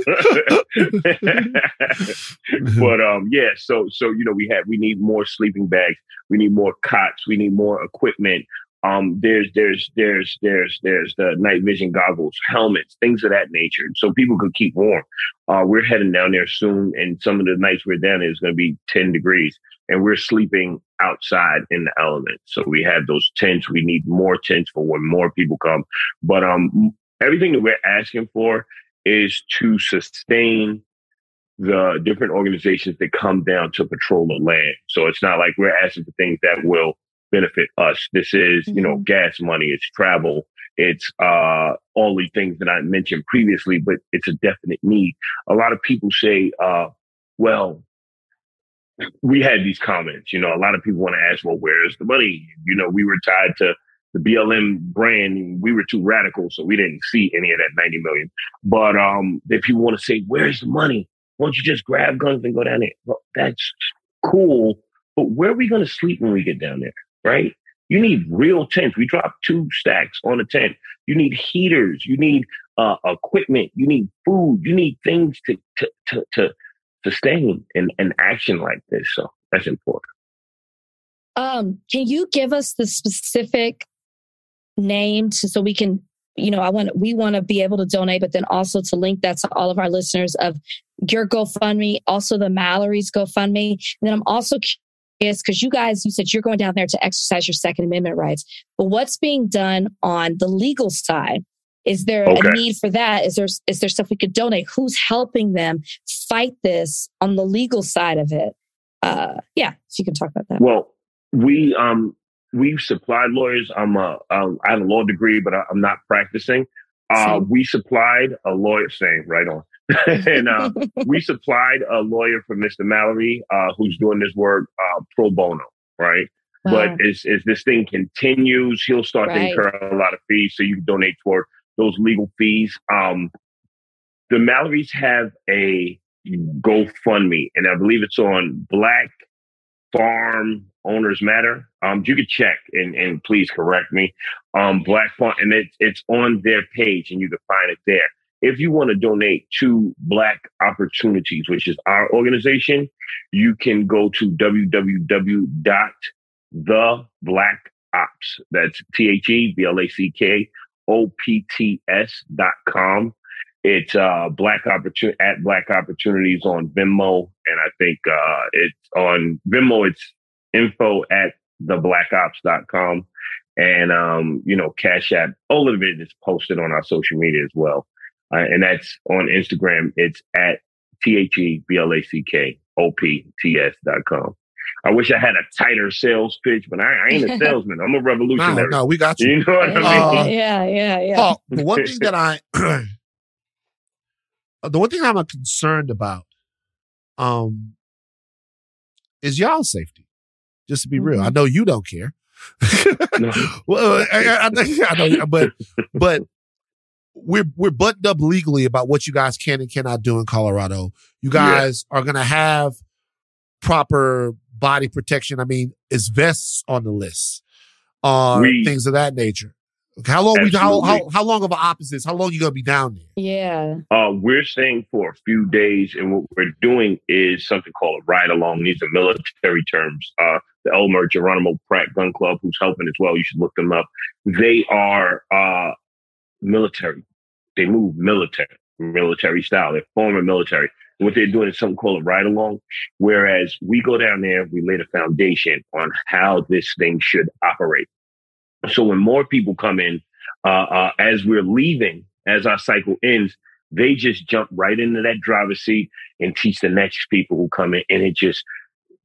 (laughs) but um, yeah. So so you know we have we need more sleeping bags. We need more cots. We need more equipment. Um, there's there's there's there's there's the night vision goggles, helmets, things of that nature, so people could keep warm. Uh, we're heading down there soon, and some of the nights we're down there is going to be 10 degrees, and we're sleeping outside in the elements. So we have those tents. We need more tents for when more people come. But um, everything that we're asking for is to sustain the different organizations that come down to patrol the land. So it's not like we're asking for things that will benefit us. This is, mm-hmm. you know, mm-hmm. gas money, it's travel, it's uh, all the things that I mentioned previously, but it's a definite need. A lot of people say, uh, well, we had these comments, you know, a lot of people want to ask, well, where's the money? You know, we were tied to the BLM brand. We were too radical, so we didn't see any of that 90 million. But um, if you want to say, where's the money? Why don't you just grab guns and go down there? Well, that's cool. But where are we going to sleep when we get down there? Right? You need real tents. We dropped two stacks on a tent. You need heaters. You need uh, equipment. You need food. You need things to to to, to sustain an, an action like this. So that's important. Um, can you give us the specific name to, so we can, you know, I want we want to be able to donate, but then also to link that to all of our listeners of your GoFundMe, also the Mallory's GoFundMe. And then I'm also curious because you guys, you said you're going down there to exercise your Second Amendment rights, but what's being done on the legal side? Is there okay. a need for that? Is there is there stuff we could donate? Who's helping them fight this on the legal side of it? Uh, yeah, if you can talk about that. Well, we um we've supplied lawyers. I'm a, um, I have a law degree, but I, am not practicing. Uh, we supplied a lawyer, saying right on, (laughs) and uh, (laughs) we supplied a lawyer for Mr. Mallory, uh, who's doing this work uh, pro bono, right? Wow. But as, as this thing continues, he'll start right. to incur a lot of fees, so you can donate toward those legal fees. Um, the Mallorys have a GoFundMe, and I believe it's on Black Farm Owners Matter. Um, you could check and, and please correct me. Um, Black Farm, and it, it's on their page, and you can find it there. If you want to donate to Black Opportunities, which is our organization, you can go to www.theblackops. That's T H E B L A C K O P T S dot com. It's uh, Black Opportunity at Black Opportunities on Venmo, and I think uh, it's on Venmo. It's info at theblackops.com. and um, you know, Cash App. All of it is posted on our social media as well, uh, and that's on Instagram. It's at t h e b l a c k o p t s dot com. I wish I had a tighter sales pitch, but I, I ain't a (laughs) salesman. I'm a revolutionary. No, no, we got you. You know what I mean? Uh, (laughs) yeah, yeah, yeah. Paul, the one thing that (laughs) I Uh, (clears throat) the one thing I'm concerned about um, is y'all safety. Just to be mm-hmm. real, I mm-hmm. know you don't care. no. well, I, I, I, know, but but we're we're buttoned up legally about what you guys can and cannot do in Colorado. You guys yeah. are going to have proper body protection. I mean, is vests on the list, uh, we, things of that nature. How long? We, how, how how long of an opposites? How long are you gonna be down there? Yeah. Uh, we're staying for a few days, and what we're doing is something called a ride along. These are military terms. Uh, the Elmer Geronimo Pratt Gun Club, who's helping as well. You should look them up. They are uh, military. They move military, military style. They're former military. What they're doing is something called a ride along. Whereas we go down there, we lay the foundation on how this thing should operate. So when more people come in, uh, uh, as we're leaving, as our cycle ends, they just jump right into that driver's seat and teach the next people who come in, and it just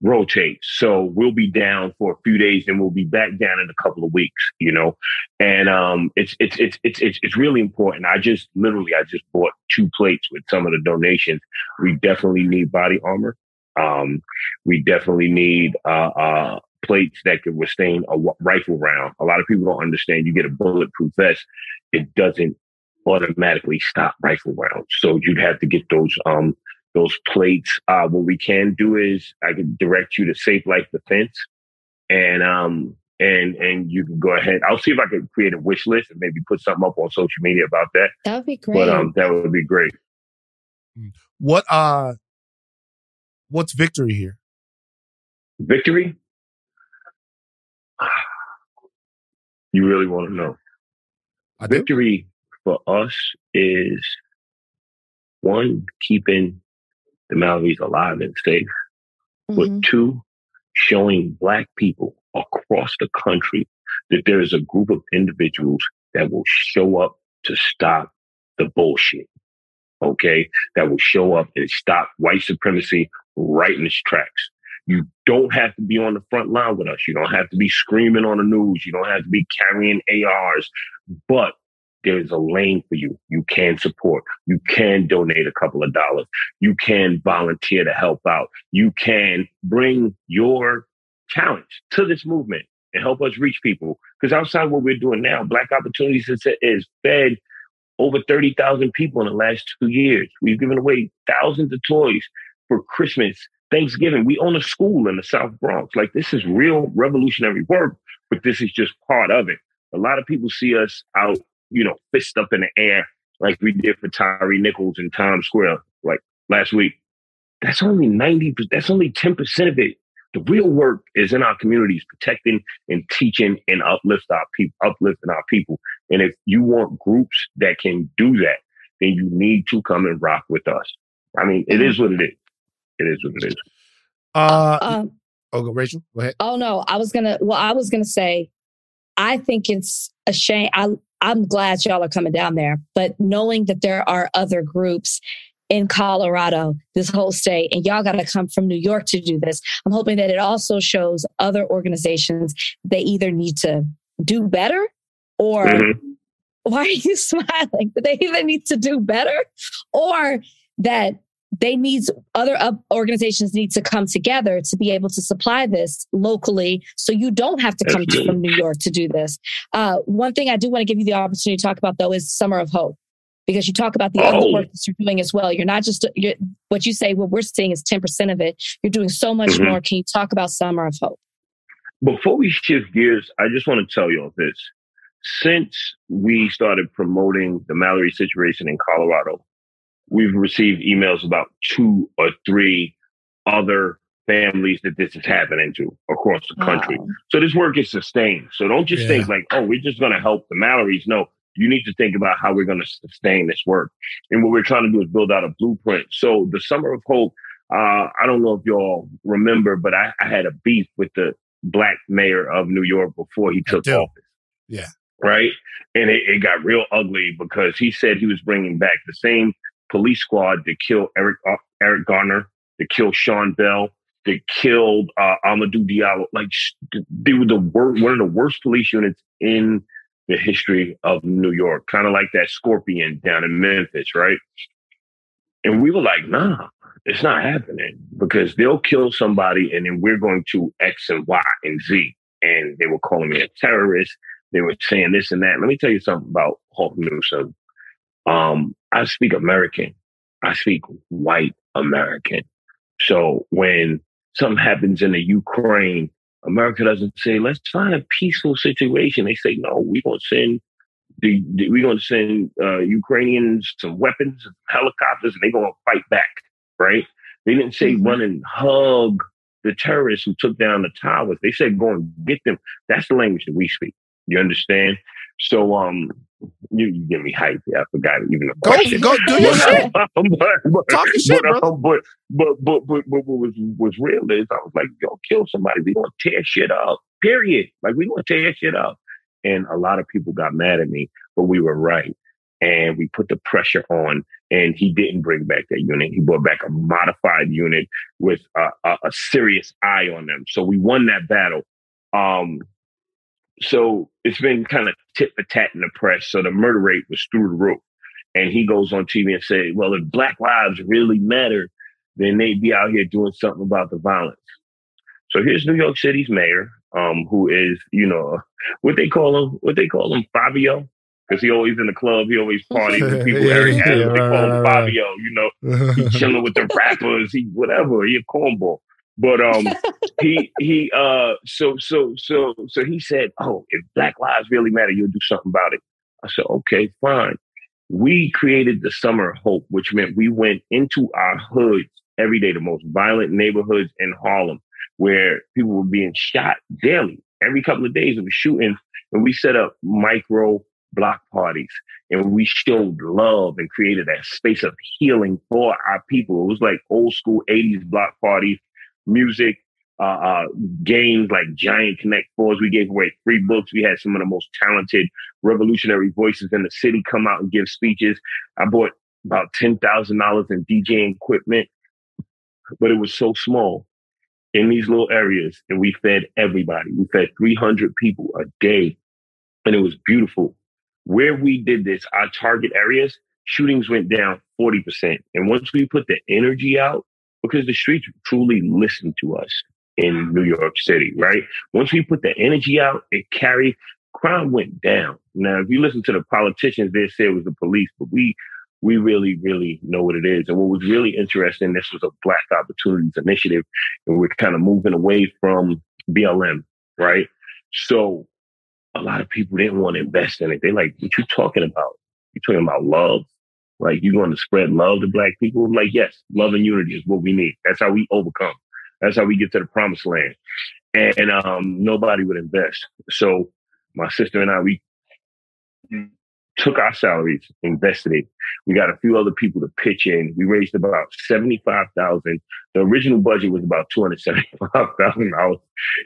rotates. So we'll be down for a few days, and we'll be back down in a couple of weeks. You know, and um, it's it's it's it's it's it's really important. I just literally I just bought two plates with some of the donations. We definitely need body armor. Um, we definitely need uh, uh, plates that can withstand a rifle round. A lot of people don't understand. You get a bulletproof vest, it doesn't automatically stop rifle rounds. So you'd have to get those um those plates. Uh, what we can do is I can direct you to Safe Life Defense, and um and and you can go ahead. I'll see if I can create a wish list and maybe put something up on social media about that. That would be great. But um, that would be great. What uh, what's victory here? Victory? You really want to know? I Victory for us is one, keeping the Mallory's alive and safe, mm-hmm. but two, showing Black people across the country that there is a group of individuals that will show up to stop the bullshit. Okay. That will show up and stop white supremacy right in its tracks. You don't have to be on the front line with us. You don't have to be screaming on the news. You don't have to be carrying ARs, but there's a lane for you. You can support. You can donate a couple of dollars. You can volunteer to help out. You can bring your challenge to this movement and help us reach people. Because outside what we're doing now, Black Opportunities is, is fed over 30,000 people in the last two years. We've given away thousands of toys for Christmas, Thanksgiving. We own a school in the South Bronx. Like this is real revolutionary work, but this is just part of it. A lot of people see us out, you know, fist up in the air like we did for Tyre Nichols in Times Square, like last week. That's only 90, that's only 10% of it. The real work is in our communities, protecting and teaching and uplift our people, uplifting our people. And if you want groups that can do that, then you need to come and rock with us. I mean, it is what it is. It is what it is. Uh, Um, oh, go Rachel. Go ahead. Oh no, I was gonna. Well, I was gonna say, I think it's a shame. I I'm glad y'all are coming down there, but knowing that there are other groups in Colorado, this whole state, and y'all got to come from New York to do this. I'm hoping that it also shows other organizations they either need to do better or Mhm. (laughs) why are you (laughs) smiling? That they either need to do better or that they need other organizations need to come together to be able to supply this locally so you don't have to come to, from New York to do this. Uh, one thing I do want to give you the opportunity to talk about though is Summer of Hope. Because you talk about the other Oh. work that you're doing as well. You're not just you're, what you say. What we're seeing is ten percent of it. You're doing so much Mhm. more. Can you talk about Summer of Hope? Before we shift gears, I just want to tell you all this. Since we started promoting the Mallory situation in Colorado, we've received emails about two or three other families that this is happening to across the country. So this work is sustained. So don't just Yeah. think like, oh, we're just going to help the Mallorys. No, you need to think about how we're going to sustain this work. And what we're trying to do is build out a blueprint. So the Summer of Hope, uh, I don't know if y'all remember, but I, I had a beef with the black mayor of New York before he took office Yeah. right? And it, it got real ugly because he said he was bringing back the same police squad that killed Eric uh, Eric Garner, that killed Sean Bell, that killed uh, Amadou Diallo. Like they were the wor- one of the worst police units in the history of New York, kind of like that Scorpion down in Memphis, right? And we were like, nah, it's not happening because they'll kill somebody and then we're going to X and Y and Z. And they were calling me a terrorist. They were saying this and that. Let me tell you something about Hawk Newsome. Um, I speak American. I speak white American. So when something happens in the Ukraine, America doesn't say, let's find a peaceful situation. They say, no, we're going to send the, the we're going to send uh, Ukrainians some weapons, and helicopters, and they're going to fight back, right? They didn't say run and hug the terrorists who took down the towers. They said go and get them. That's the language that we speak. You understand? So um, you, you get me hyped. I forgot even the Go, question. go, do your (laughs) shit. but, but, Talk your shit, but, bro. um, but, but, but, but, but what was, was real is I was like, yo, kill somebody. We gonna tear shit up. Period. Like we gonna tear shit up. And a lot of people got mad at me, but we were right. And we put the pressure on, and he didn't bring back that unit. He brought back a modified unit with a, a, a serious eye on them. So we won that battle. Um, so it's been kind of tit for tat in the press. So the murder rate was through the roof. And he goes on TV and say, well, if black lives really matter, then they'd be out here doing something about the violence. So here's New York City's mayor, um, who is, you know, what they call him, what they call him, Fabio, because he always in the club, he always (laughs) parties with people. Yeah, Eric yeah, they right, call him right. Fabio, you know, he chilling with the (laughs) rappers, he whatever, he a cornball. But um, (laughs) he he uh, so so so so he said, oh, if Black Lives really matter, you'll do something about it. I said, okay, fine. We created the Summer of Hope, which meant we went into our hoods every day, the most violent neighborhoods in Harlem, where people were being shot daily. Every couple of days, it was shooting, and we set up micro block parties and we showed love and created that space of healing for our people. It was like old school 80s block parties, music, uh, uh, games like Giant Connect Fours. We gave away free books. We had some of the most talented revolutionary voices in the city come out and give speeches. I bought about $10,000 in DJing equipment, but it was so small in these little areas and we fed everybody. We fed 300 people a day and it was beautiful. Where we did this, our target areas, shootings went down 40%. And once we put the energy out, because the streets truly listened to us, in New York City, right? Once we put the energy out, it carried crime went down. Now, if you listen to the politicians, they say it was the police, but we we really, really know what it is. And what was really interesting, this was a Black Opportunities Initiative, and we're kind of moving away from BLM, right? So a lot of people didn't want to invest in it. They like, what you talking about? You're talking about love. Like you're going to spread love to black people? I'm like, yes, love and unity is what we need. That's how we overcome. That's how we get to the promised land. And, um, nobody would invest. So my sister and I, we took our salaries, invested it. We got a few other people to pitch in. We raised about seventy-five thousand. The original budget was about two hundred seventy-five thousand dollars.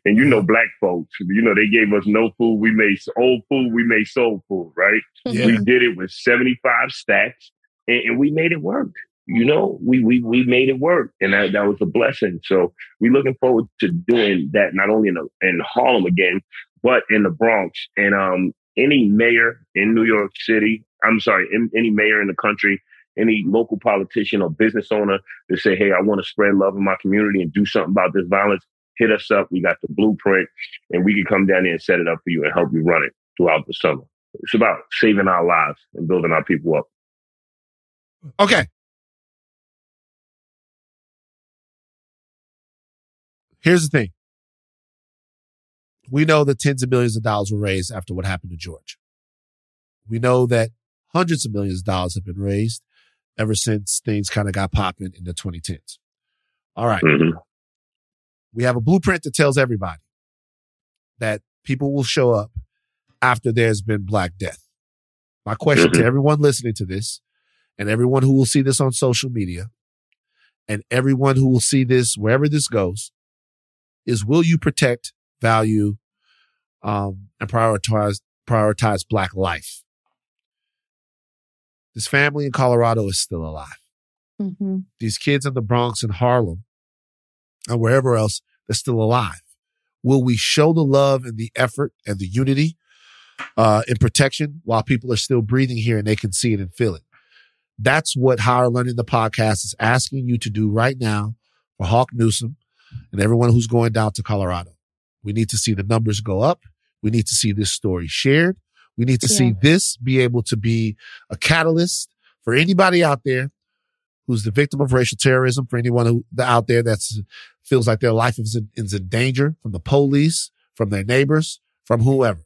And you know, black folks, you know, they gave us no food. We made old food. We made soul food. Right? Yeah. We did it with seventy-five stacks, and, and, we made it work. You know, we we we made it work, and that, that was a blessing. So we're looking forward to doing that not only in the, in Harlem again, but in the Bronx. And um, any mayor in New York City, I'm sorry, in, any mayor in the country, any local politician or business owner that say, hey, I want to spread love in my community and do something about this violence, hit us up. We got the blueprint and we can come down there and set it up for you and help you run it throughout the summer. It's about saving our lives and building our people up. Okay. Here's the thing we know that tens of millions of dollars were raised after what happened to George. We know that hundreds of millions of dollars have been raised ever since things kind of got popping in the 2010s. All right. mm-hmm. We have a blueprint that tells everybody that people will show up after there's been Black Death. My question mm-hmm. to everyone listening to this and everyone who will see this on social media and everyone who will see this wherever this goes is will you protect value, um, and prioritize, prioritize black life. This family in Colorado is still alive. Mm-hmm. These kids in the Bronx and Harlem and wherever else, they're still alive. Will we show the love and the effort and the unity, uh, in protection while people are still breathing here and they can see it and feel it? That's what Higher Learning the podcast is asking you to do right now for Hawk Newsome and everyone who's going down to Colorado. We need to see the numbers go up. We need to see this story shared. We need to yeah. see this be able to be a catalyst for anybody out there who's the victim of racial terrorism, for anyone who out there that feels like their life is in, is in danger from the police, from their neighbors, from whoever.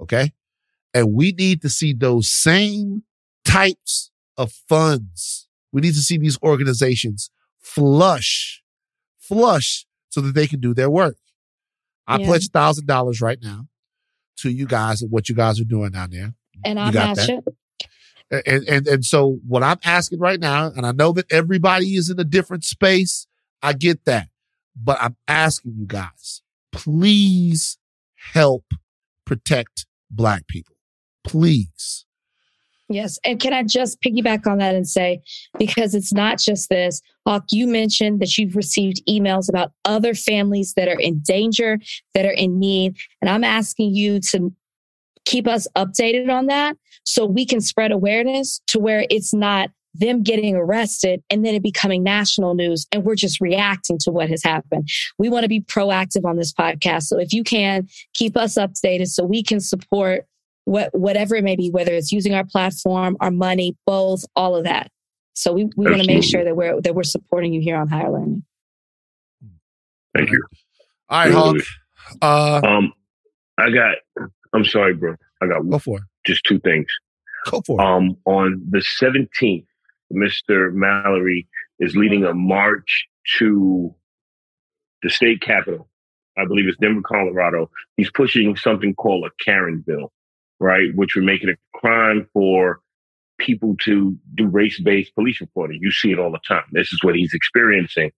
Okay. And we need to see those same types of funds. We need to see these organizations flush, flush so that they can do their work. I yeah. pledge thousand dollars right now to you guys and what you guys are doing down there. And I match it. And, and and so what I'm asking right now, and I know that everybody is in a different space. I get that. But I'm asking you guys, please help protect black people. Please. Yes. And can I just piggyback on that and say, because it's not just this, Hawk, you mentioned that you've received emails about other families that are in danger, that are in need. And I'm asking you to keep us updated on that so we can spread awareness to where it's not them getting arrested and then it becoming national news and we're just reacting to what has happened. We want to be proactive on this podcast. So if you can keep us updated so we can support what, whatever it may be, whether it's using our platform, our money, both, all of that. So we, we want to make sure that we're that we're supporting you here on higher learning. Thank you. All right, Hawk. Uh, um, I got. I'm sorry, bro. I got go for it. just two things. Go for it. Um, on the 17th, Mr. Mallory is leading a march to the state capitol. I believe it's Denver, Colorado. He's pushing something called a Karen bill right? Which would make it a crime for people to do race-based police reporting. You see it all the time. This is what he's experiencing.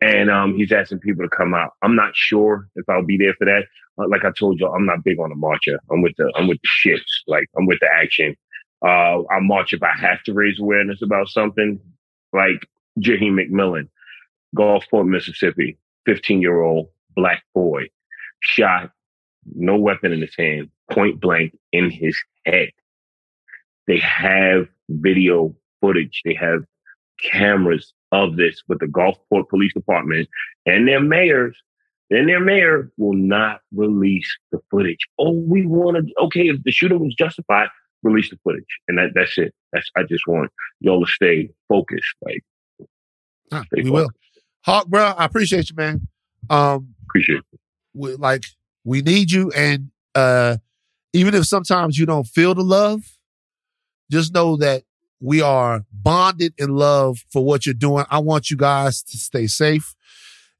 And um, he's asking people to come out. I'm not sure if I'll be there for that. Uh, like I told you, I'm not big on the marcher. I'm with the I'm with the shits. Like I'm with the action. Uh, I'll march if I have to raise awareness about something. Like Jaheim McMillan, Gulfport, Mississippi, 15 year old black boy, shot, no weapon in his hand, point blank in his head. They have video footage. They have cameras of this with the Gulfport Police Department and their mayors then their mayor will not release the footage. Oh, we want to. Okay, if the shooting was justified, release the footage, and that that's it. That's I just want y'all to stay focused. Like Huh, stay we will. Hawk, bro, I appreciate you, man. Um, Appreciate it. we, like we need you, and uh, even if sometimes you don't feel the love, just know that we are bonded in love for what you're doing. I want you guys to stay safe.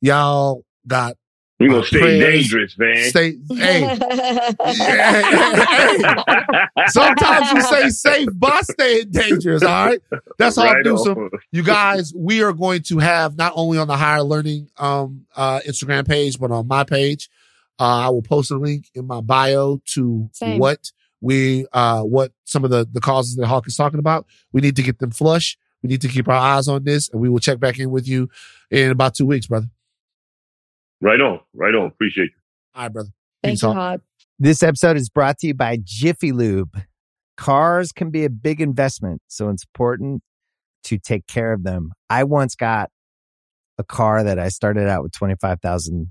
Y'all got We gonna stay prayers. dangerous, man. Stay, hey, (laughs) sometimes you say safe, but stay dangerous. All right, that's how Right Newsome. on. You guys, we are going to have not only on the higher learning um uh Instagram page, but on my page. Uh, I will post a link in my bio to Same. what we uh what some of the the causes that Hawk is talking about. We need to get them flush. We need to keep our eyes on this, and we will check back in with you in about two weeks, brother. Right on, right on. Appreciate you. All right, brother. Thanks, Peace, you, Hawk. Hawk. This episode is brought to you by Jiffy Lube. Cars can be a big investment, so it's important to take care of them. I once got a car that I started out with 25,000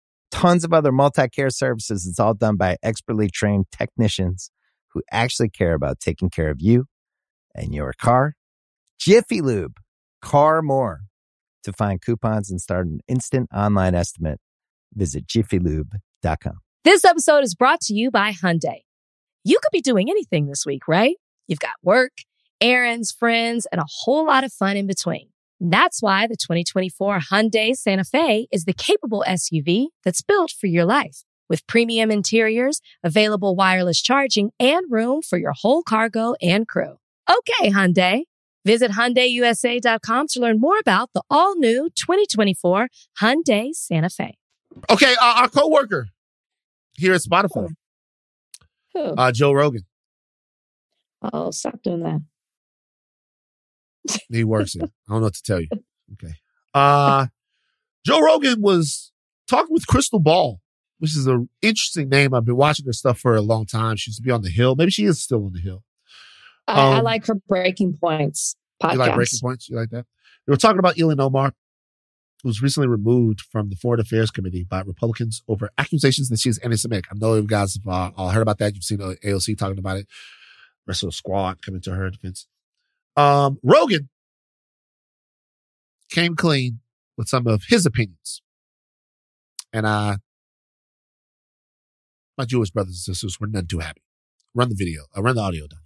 tons of other multi care services. It's all done by expertly trained technicians who actually care about taking care of you and your car. Jiffy Lube, car more. To find coupons and start an instant online estimate, visit jiffylube.com. This episode is brought to you by Hyundai. You could be doing anything this week, right? You've got work, errands, friends, and a whole lot of fun in between. That's why the 2024 Hyundai Santa Fe is the capable SUV that's built for your life. With premium interiors, available wireless charging, and room for your whole cargo and crew. Okay, Hyundai. Visit HyundaiUSA.com to learn more about the all-new 2024 Hyundai Santa Fe. Okay, uh, our coworker here at Spotify, Who? uh, Joe Rogan. oh, stop doing that. He works it. I don't know what to tell you. Okay. (laughs) Uh Joe Rogan was talking with Krystal Ball, which is an interesting name. I've been watching her stuff for a long time. She used to be on the Hill. Maybe she is still on the Hill. I, I Um, like her Breaking Points podcast. You like breaking points? You like that? They were talking about Ilhan Omar, who was recently removed from the Foreign Affairs Committee by Republicans over accusations that she's anti-Semitic. I know you guys have uh, all heard about that. You've seen uh, AOC talking about it. Rest of the squad coming to her defense. Um, Rogan came clean with some of his opinions, and uh, my Jewish brothers and sisters were none too happy. Run the video. Uh, run the audio down.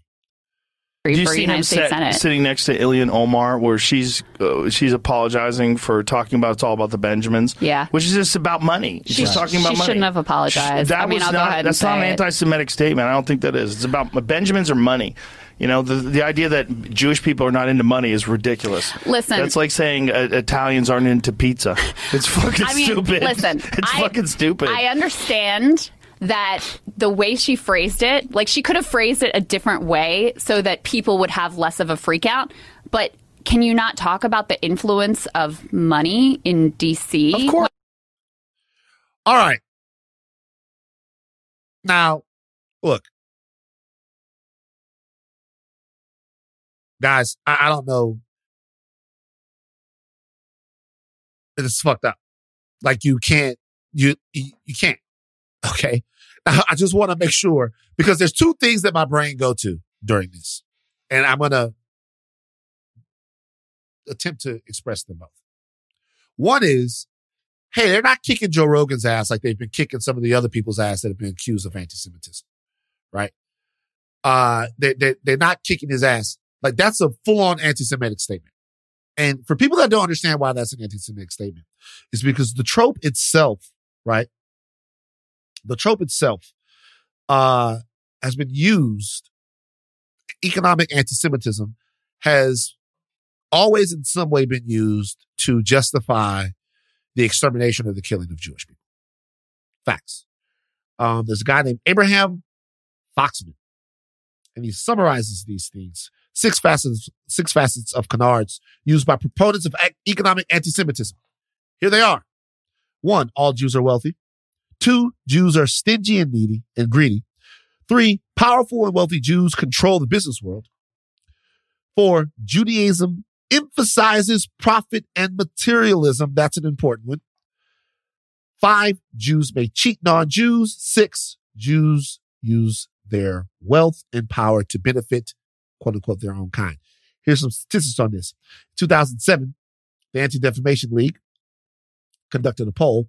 Did you see him United States sit- sitting next to Ilhan Omar, where she's uh, she's apologizing for talking about it's all about the Benjamins, Yeah. which is just about money. She- She's talking about she money. shouldn't have apologized. That I mean, was I'll go not, ahead that's not an it. anti-Semitic statement. I don't think that is. It's about Benjamins or money. You know, the the idea that Jewish people are not into money is ridiculous. Listen. that's like saying uh, Italians aren't into pizza. (laughs) It's fucking I mean, stupid. listen, (laughs) it's I- fucking stupid. I understand that the way she phrased it, like she could have phrased it a different way so that people would have less of a freak out. But can you not talk about the influence of money in DC? Of course. All right. Now, look, guys, I, I don't know. It's fucked up. Like you can't, you you, can't. (laughs) Okay. (laughs) I just want to make sure because there's two things that my brain go to during this, and I'm gonna attempt to express them both. One is, hey, they're not kicking Joe Rogan's ass like they've been kicking some of the other people's ass that have been accused of anti-Semitism, right? Uh, they, they, they're not kicking his ass. Like that's a full-on anti-Semitic statement. And for people that don't understand why that's an anti-Semitic statement, it's because the trope itself, right? The trope itself, uh, has been used. Economic anti-Semitism has always in some way been used to justify the extermination or the killing of Jewish people. Facts. Um, there's a guy named Abraham Foxman. And he summarizes these things. Six facets, six facets of canards used by proponents of economic anti-Semitism. Here they are. One, all Jews are wealthy. Two, Jews are stingy and needy and greedy. Three, powerful and wealthy Jews control the business world. Four, Judaism emphasizes profit and materialism. That's an important one. Five, Jews may cheat non-Jews. Six, Jews use their wealth and power to benefit, quote unquote, their own kind. Here's some statistics on this. 2007, the Anti-Defamation League conducted a poll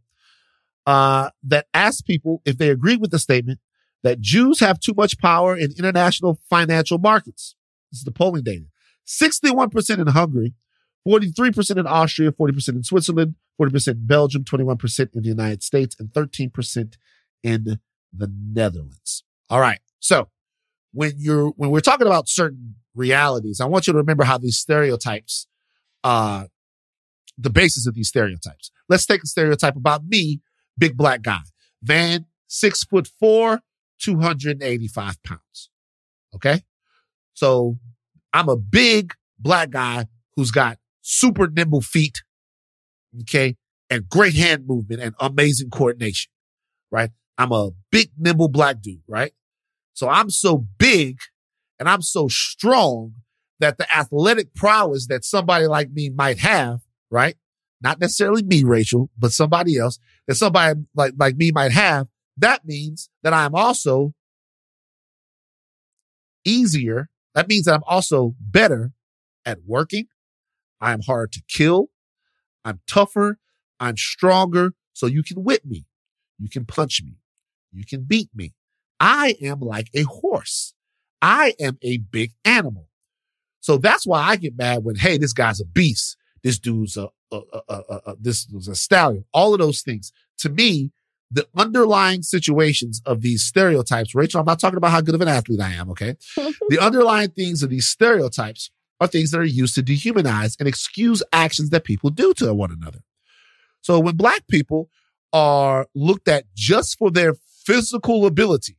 uh, that asked people if they agreed with the statement that Jews have too much power in international financial markets. This is the polling data. 61% in Hungary, 43% in Austria, 40% in Switzerland, 40% in Belgium, 21% in the United States, and 13% in the Netherlands. All right. So when you're, when we're talking about certain realities, I want you to remember how these stereotypes, uh, the basis of these stereotypes. Let's take a stereotype about me, big black guy. Van, six foot four, 285 pounds. Okay. So I'm a big black guy who's got super nimble feet. Okay. And great hand movement and amazing coordination. Right. I'm a big, nimble black dude. Right. So I'm so big and I'm so strong that the athletic prowess that somebody like me might have, right? Not necessarily me, Rachel, but somebody else that somebody like, like me might have. That means that I'm also easier. That means that I'm also better at working. I'm hard to kill. I'm tougher. I'm stronger. So you can whip me. You can punch me. You can beat me. I am like a horse. I am a big animal. So that's why I get mad when, hey, this guy's a beast. This dude's a, a, a, a, a this was a stallion. All of those things. To me, the underlying situations of these stereotypes, Rachel, I'm not talking about how good of an athlete I am, okay? (laughs) the underlying things of these stereotypes are things that are used to dehumanize and excuse actions that people do to one another. So when black people are looked at just for their physical ability,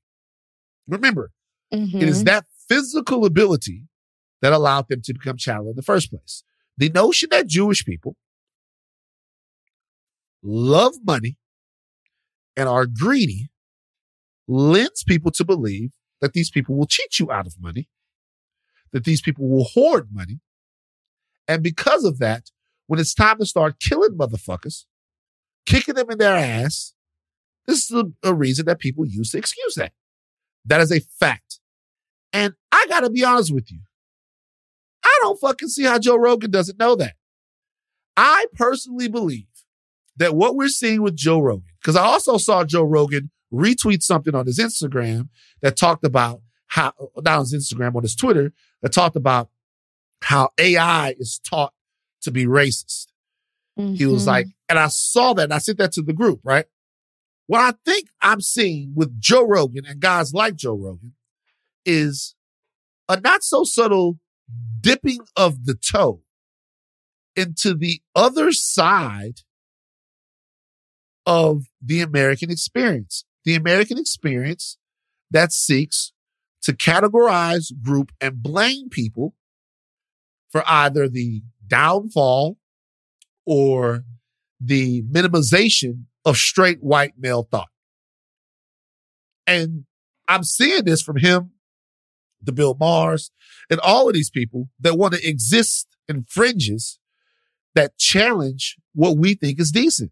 remember, Mm-hmm. it is that physical ability that allowed them to become chattel in the first place. The notion that Jewish people love money and are greedy lends people to believe that these people will cheat you out of money, that these people will hoard money. And because of that, when it's time to start killing motherfuckers, kicking them in their ass, this is a, a reason that people use to excuse that. That is a fact. And I gotta be honest with you. I don't fucking see how Joe Rogan doesn't know that. I personally believe that what we're seeing with Joe Rogan, because I also saw Joe Rogan retweet something on his Instagram that talked about how, not on his Instagram, on his Twitter, that talked about how AI is taught to be racist. He was Mhm. like, and I saw that and I sent that to the group, right? What I think I'm seeing with Joe Rogan and guys like Joe Rogan is a not so subtle dipping of the toe into the other side of the American experience. The American experience that seeks to categorize, group, and blame people for either the downfall or the minimization of straight white male thought. And I'm seeing this from him, the Bill Mahers, and all of these people that want to exist in fringes that challenge what we think is decent.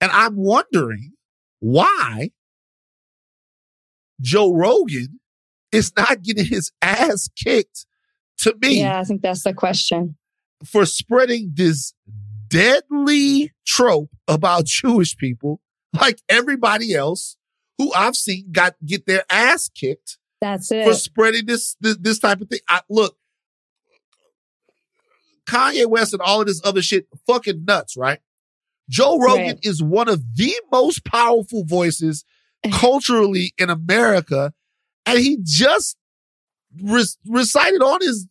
And I'm wondering why Joe Rogan is not getting his ass kicked to me Yeah, I think that's the question. for spreading this deadly trope about Jewish people like everybody else who I've seen got get their ass kicked That's it. for spreading this this, this type of thing. I, look, Kanye West and all of this other shit, fucking nuts, right? Joe Rogan Right. is one of the most powerful voices (laughs) culturally in America, and he just re- recited on his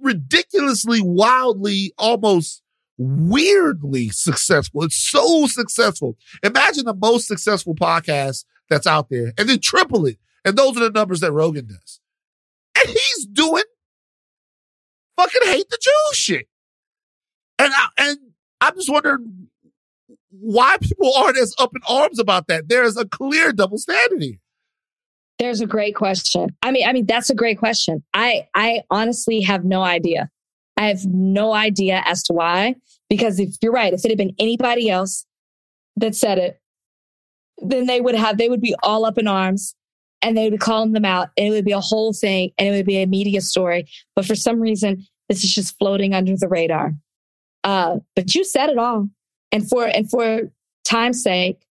ridiculously, wildly, almost weirdly successful. It's so successful. Imagine the most successful podcast that's out there, and then triple it And those are the numbers that Rogan does. And he's doing fucking hate the Jews shit. And I, and I'm just wondering why people aren't as up in arms about that. There is a clear double standard here. There's a great question. I mean, I mean, that's a great question. I, I honestly have no idea. I have no idea as to why, because if you're right, if it had been anybody else that said it, then they would have, they would be all up in arms and they would be calling them out and it would be a whole thing and it would be a media story. But for some reason, this is just floating under the radar. Uh, but you said it all. And for, and for time's sake,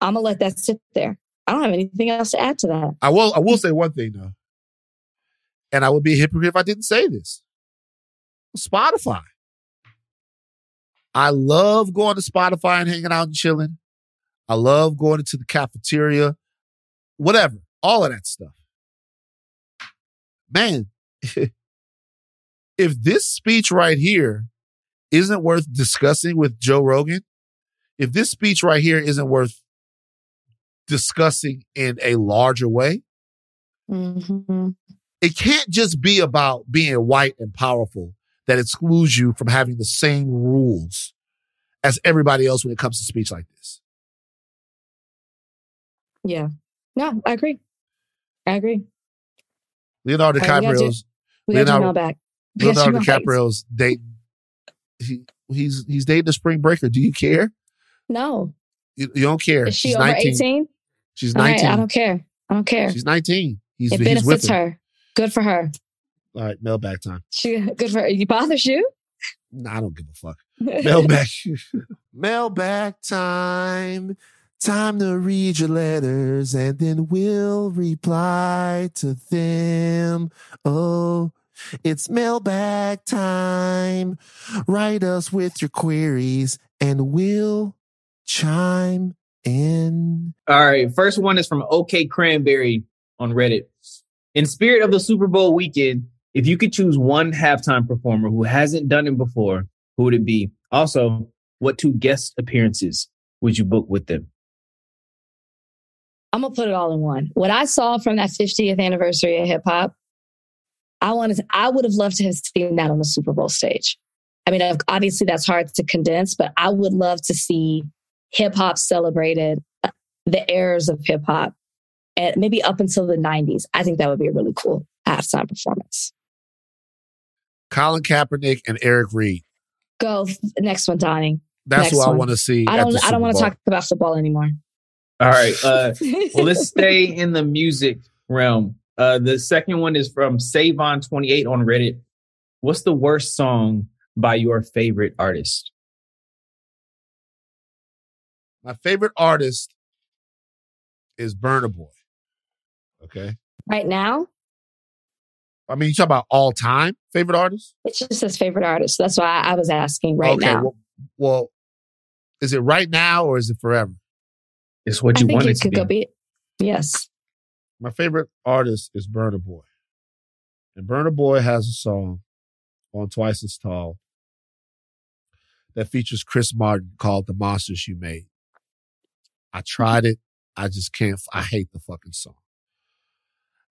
I'm gonna let that sit there. I don't have anything else to add to that. I will I will say one thing though. And I would be a hypocrite if I didn't say this. Spotify. I love going to Spotify and hanging out and chilling. I love going into the cafeteria, whatever, all of that stuff. Man, (laughs) if this speech right here isn't worth discussing with Joe Rogan, if this speech right here isn't worth discussing in a larger way, Mm-hmm. it can't just be about being white and powerful that excludes you from having the same rules as everybody else when it comes to speech like this. Yeah. No, I agree. I agree. Leonardo All right, we DiCaprio's We got Leonardo- back. We Leonardo do mail backs. DiCaprio's dating. He, he's he's dating a spring breaker. Do you care? No. You, you don't care. Is she She's over 19. 18? She's All right, 19. I don't care. I don't care. She's 19. He's, it he's with benefits her. her. Good for her. All right, mailbag time. She good for you. It bothers you? Nah, I don't give a fuck. (laughs) Mailbag. (laughs) Mailbag time. Time to read your letters and then we'll reply to them. Oh, it's mailbag time. Write us with your queries and we'll chime in. All right. First one is from OK Cranberry on Reddit. In spirit of the Super Bowl weekend, if you could choose one halftime performer who hasn't done it before, who would it be? Also, what two guest appearances would you book with them? I'm gonna put it all in one. What I saw from that 50th anniversary of hip hop, I wanted, I would have loved to have seen that on the Super Bowl stage. I mean, obviously that's hard to condense, but I would love to see hip hop celebrated, uh, the eras of hip hop, and maybe up until the 90s. I think that would be a really cool halftime performance. Colin Kaepernick and Eric Reid. Go next one, Donnie. That's Next who I want to see. I don't. I don't want to talk about football anymore. All right. Uh, well, let's (laughs) stay in the music realm. Uh, the second one is from Savon28 on Reddit. What's the worst song by your favorite artist? My favorite artist is Burna Boy. Okay. Right now, I mean, you talk about all time favorite artist? It's just says favorite artist. That's why I was asking right okay, now. Well, well, is it right now or is it forever? It's what I think it could go be. Yes. My favorite artist is Burna Boy. And Burna Boy has a song on Twice as Tall that features Chris Martin called The Monsters You Made. I tried it. I just can't. I hate the fucking song.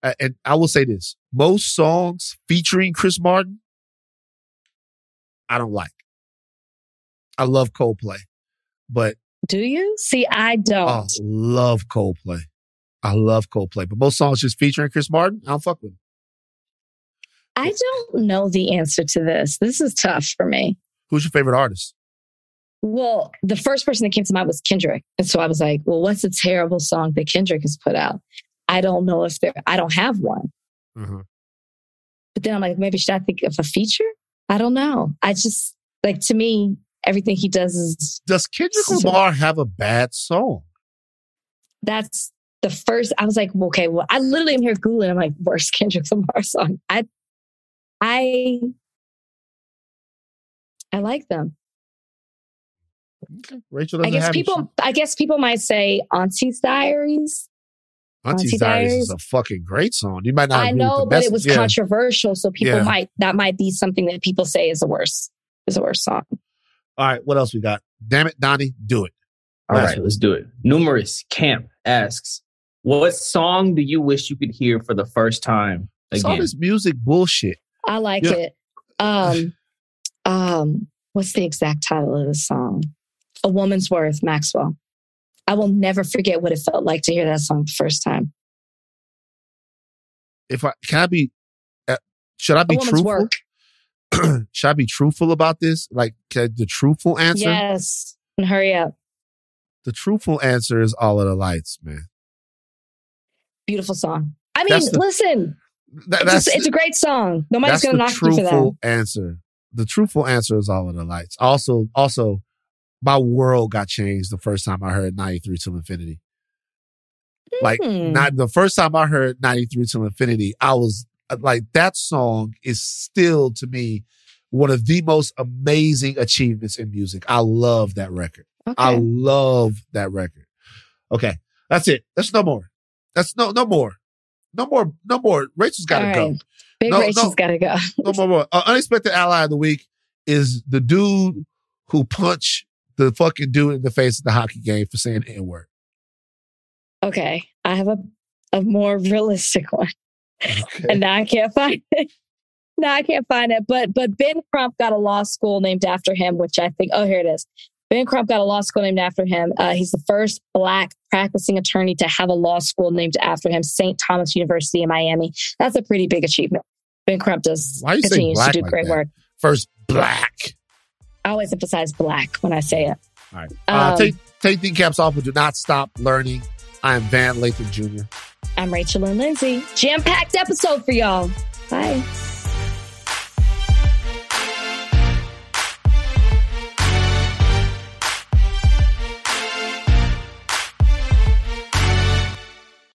A- And I will say this most songs featuring Chris Martin, I don't like. I love Coldplay, but Do you see? I don't. Oh, love Coldplay. I love Coldplay, but most songs just featuring Chris Martin, I don't fuck with. 'em. I don't know the answer to this. This is tough for me. Who's your favorite artist? Well, the first person that came to mind was Kendrick. And so I was like, well, what's a terrible song that Kendrick has put out? I don't know if there, I don't have one. Mm-hmm. But then I'm like, maybe should I think of a feature? I don't know. I just, like, to me, everything he does is. Does Kendrick Lamar have a bad song? That's the first. I was like, okay, well, I literally am here Googling. I'm like, worst Kendrick Lamar (laughs) song. I, I, I like them. Rachel I guess people, I guess people might say Auntie's Diaries. Auntie's Auntie Diaries Diaries. is a fucking great song. You might not. I know, the but it was Yeah. controversial, so people Yeah. might that might be something that people say is a worse is a worse song. All right, what else we got? Damn it, Donnie, do it. All Last right, one. let's do it. Numerous Camp asks, What song do you wish you could hear for the first time It's all this music bullshit. I like Yeah. it. Um, um, what's the exact title of the song? A Woman's Worth, Maxwell. I will never forget what it felt like to hear that song the first time. If I can I be uh, should I be truthful? (clears throat) should I be truthful about this? Like the truthful answer? Yes. And hurry up. The truthful answer is all of the lights, man. Beautiful song. I mean, the- listen, That- it's, that's a, it's a great song. Nobody's going to knock you for that. answer. The truthful answer is all of the lights. Also, also, my world got changed the first time I heard 93 to infinity. Like Hmm. not the first time I heard 93 to infinity, I was uh, like, that song is still to me one of the most amazing achievements in music. I love that record. I love that record. Okay. That's it. That's no more. That's no, no more. No more, no more. Rachel's gotta All go. Big No, Rachel's no. got to go. No more, more. Uh, unexpected ally of the week is the dude who punched the fucking dude in the face at the hockey game for saying N word. Okay. I have a, a more (laughs) realistic one. And now I can't find (laughs) it. Now I can't find it. But but Ben Crump got a law school named after him, which I think, oh, here it is. Ben Crump got a law school named after him. Uh, he's the first black practicing attorney to have a law school named after him, St. Thomas University in Miami. That's a pretty big achievement. Ben Crump does Why you say continues to black do like great that? work. First black. I always emphasize black when I say it. All right. Uh, Um, take take the caps off, but do not stop learning. I am Van Lathan Jr. I'm Rachel and Lindsay. Jam packed episode for y'all. Bye.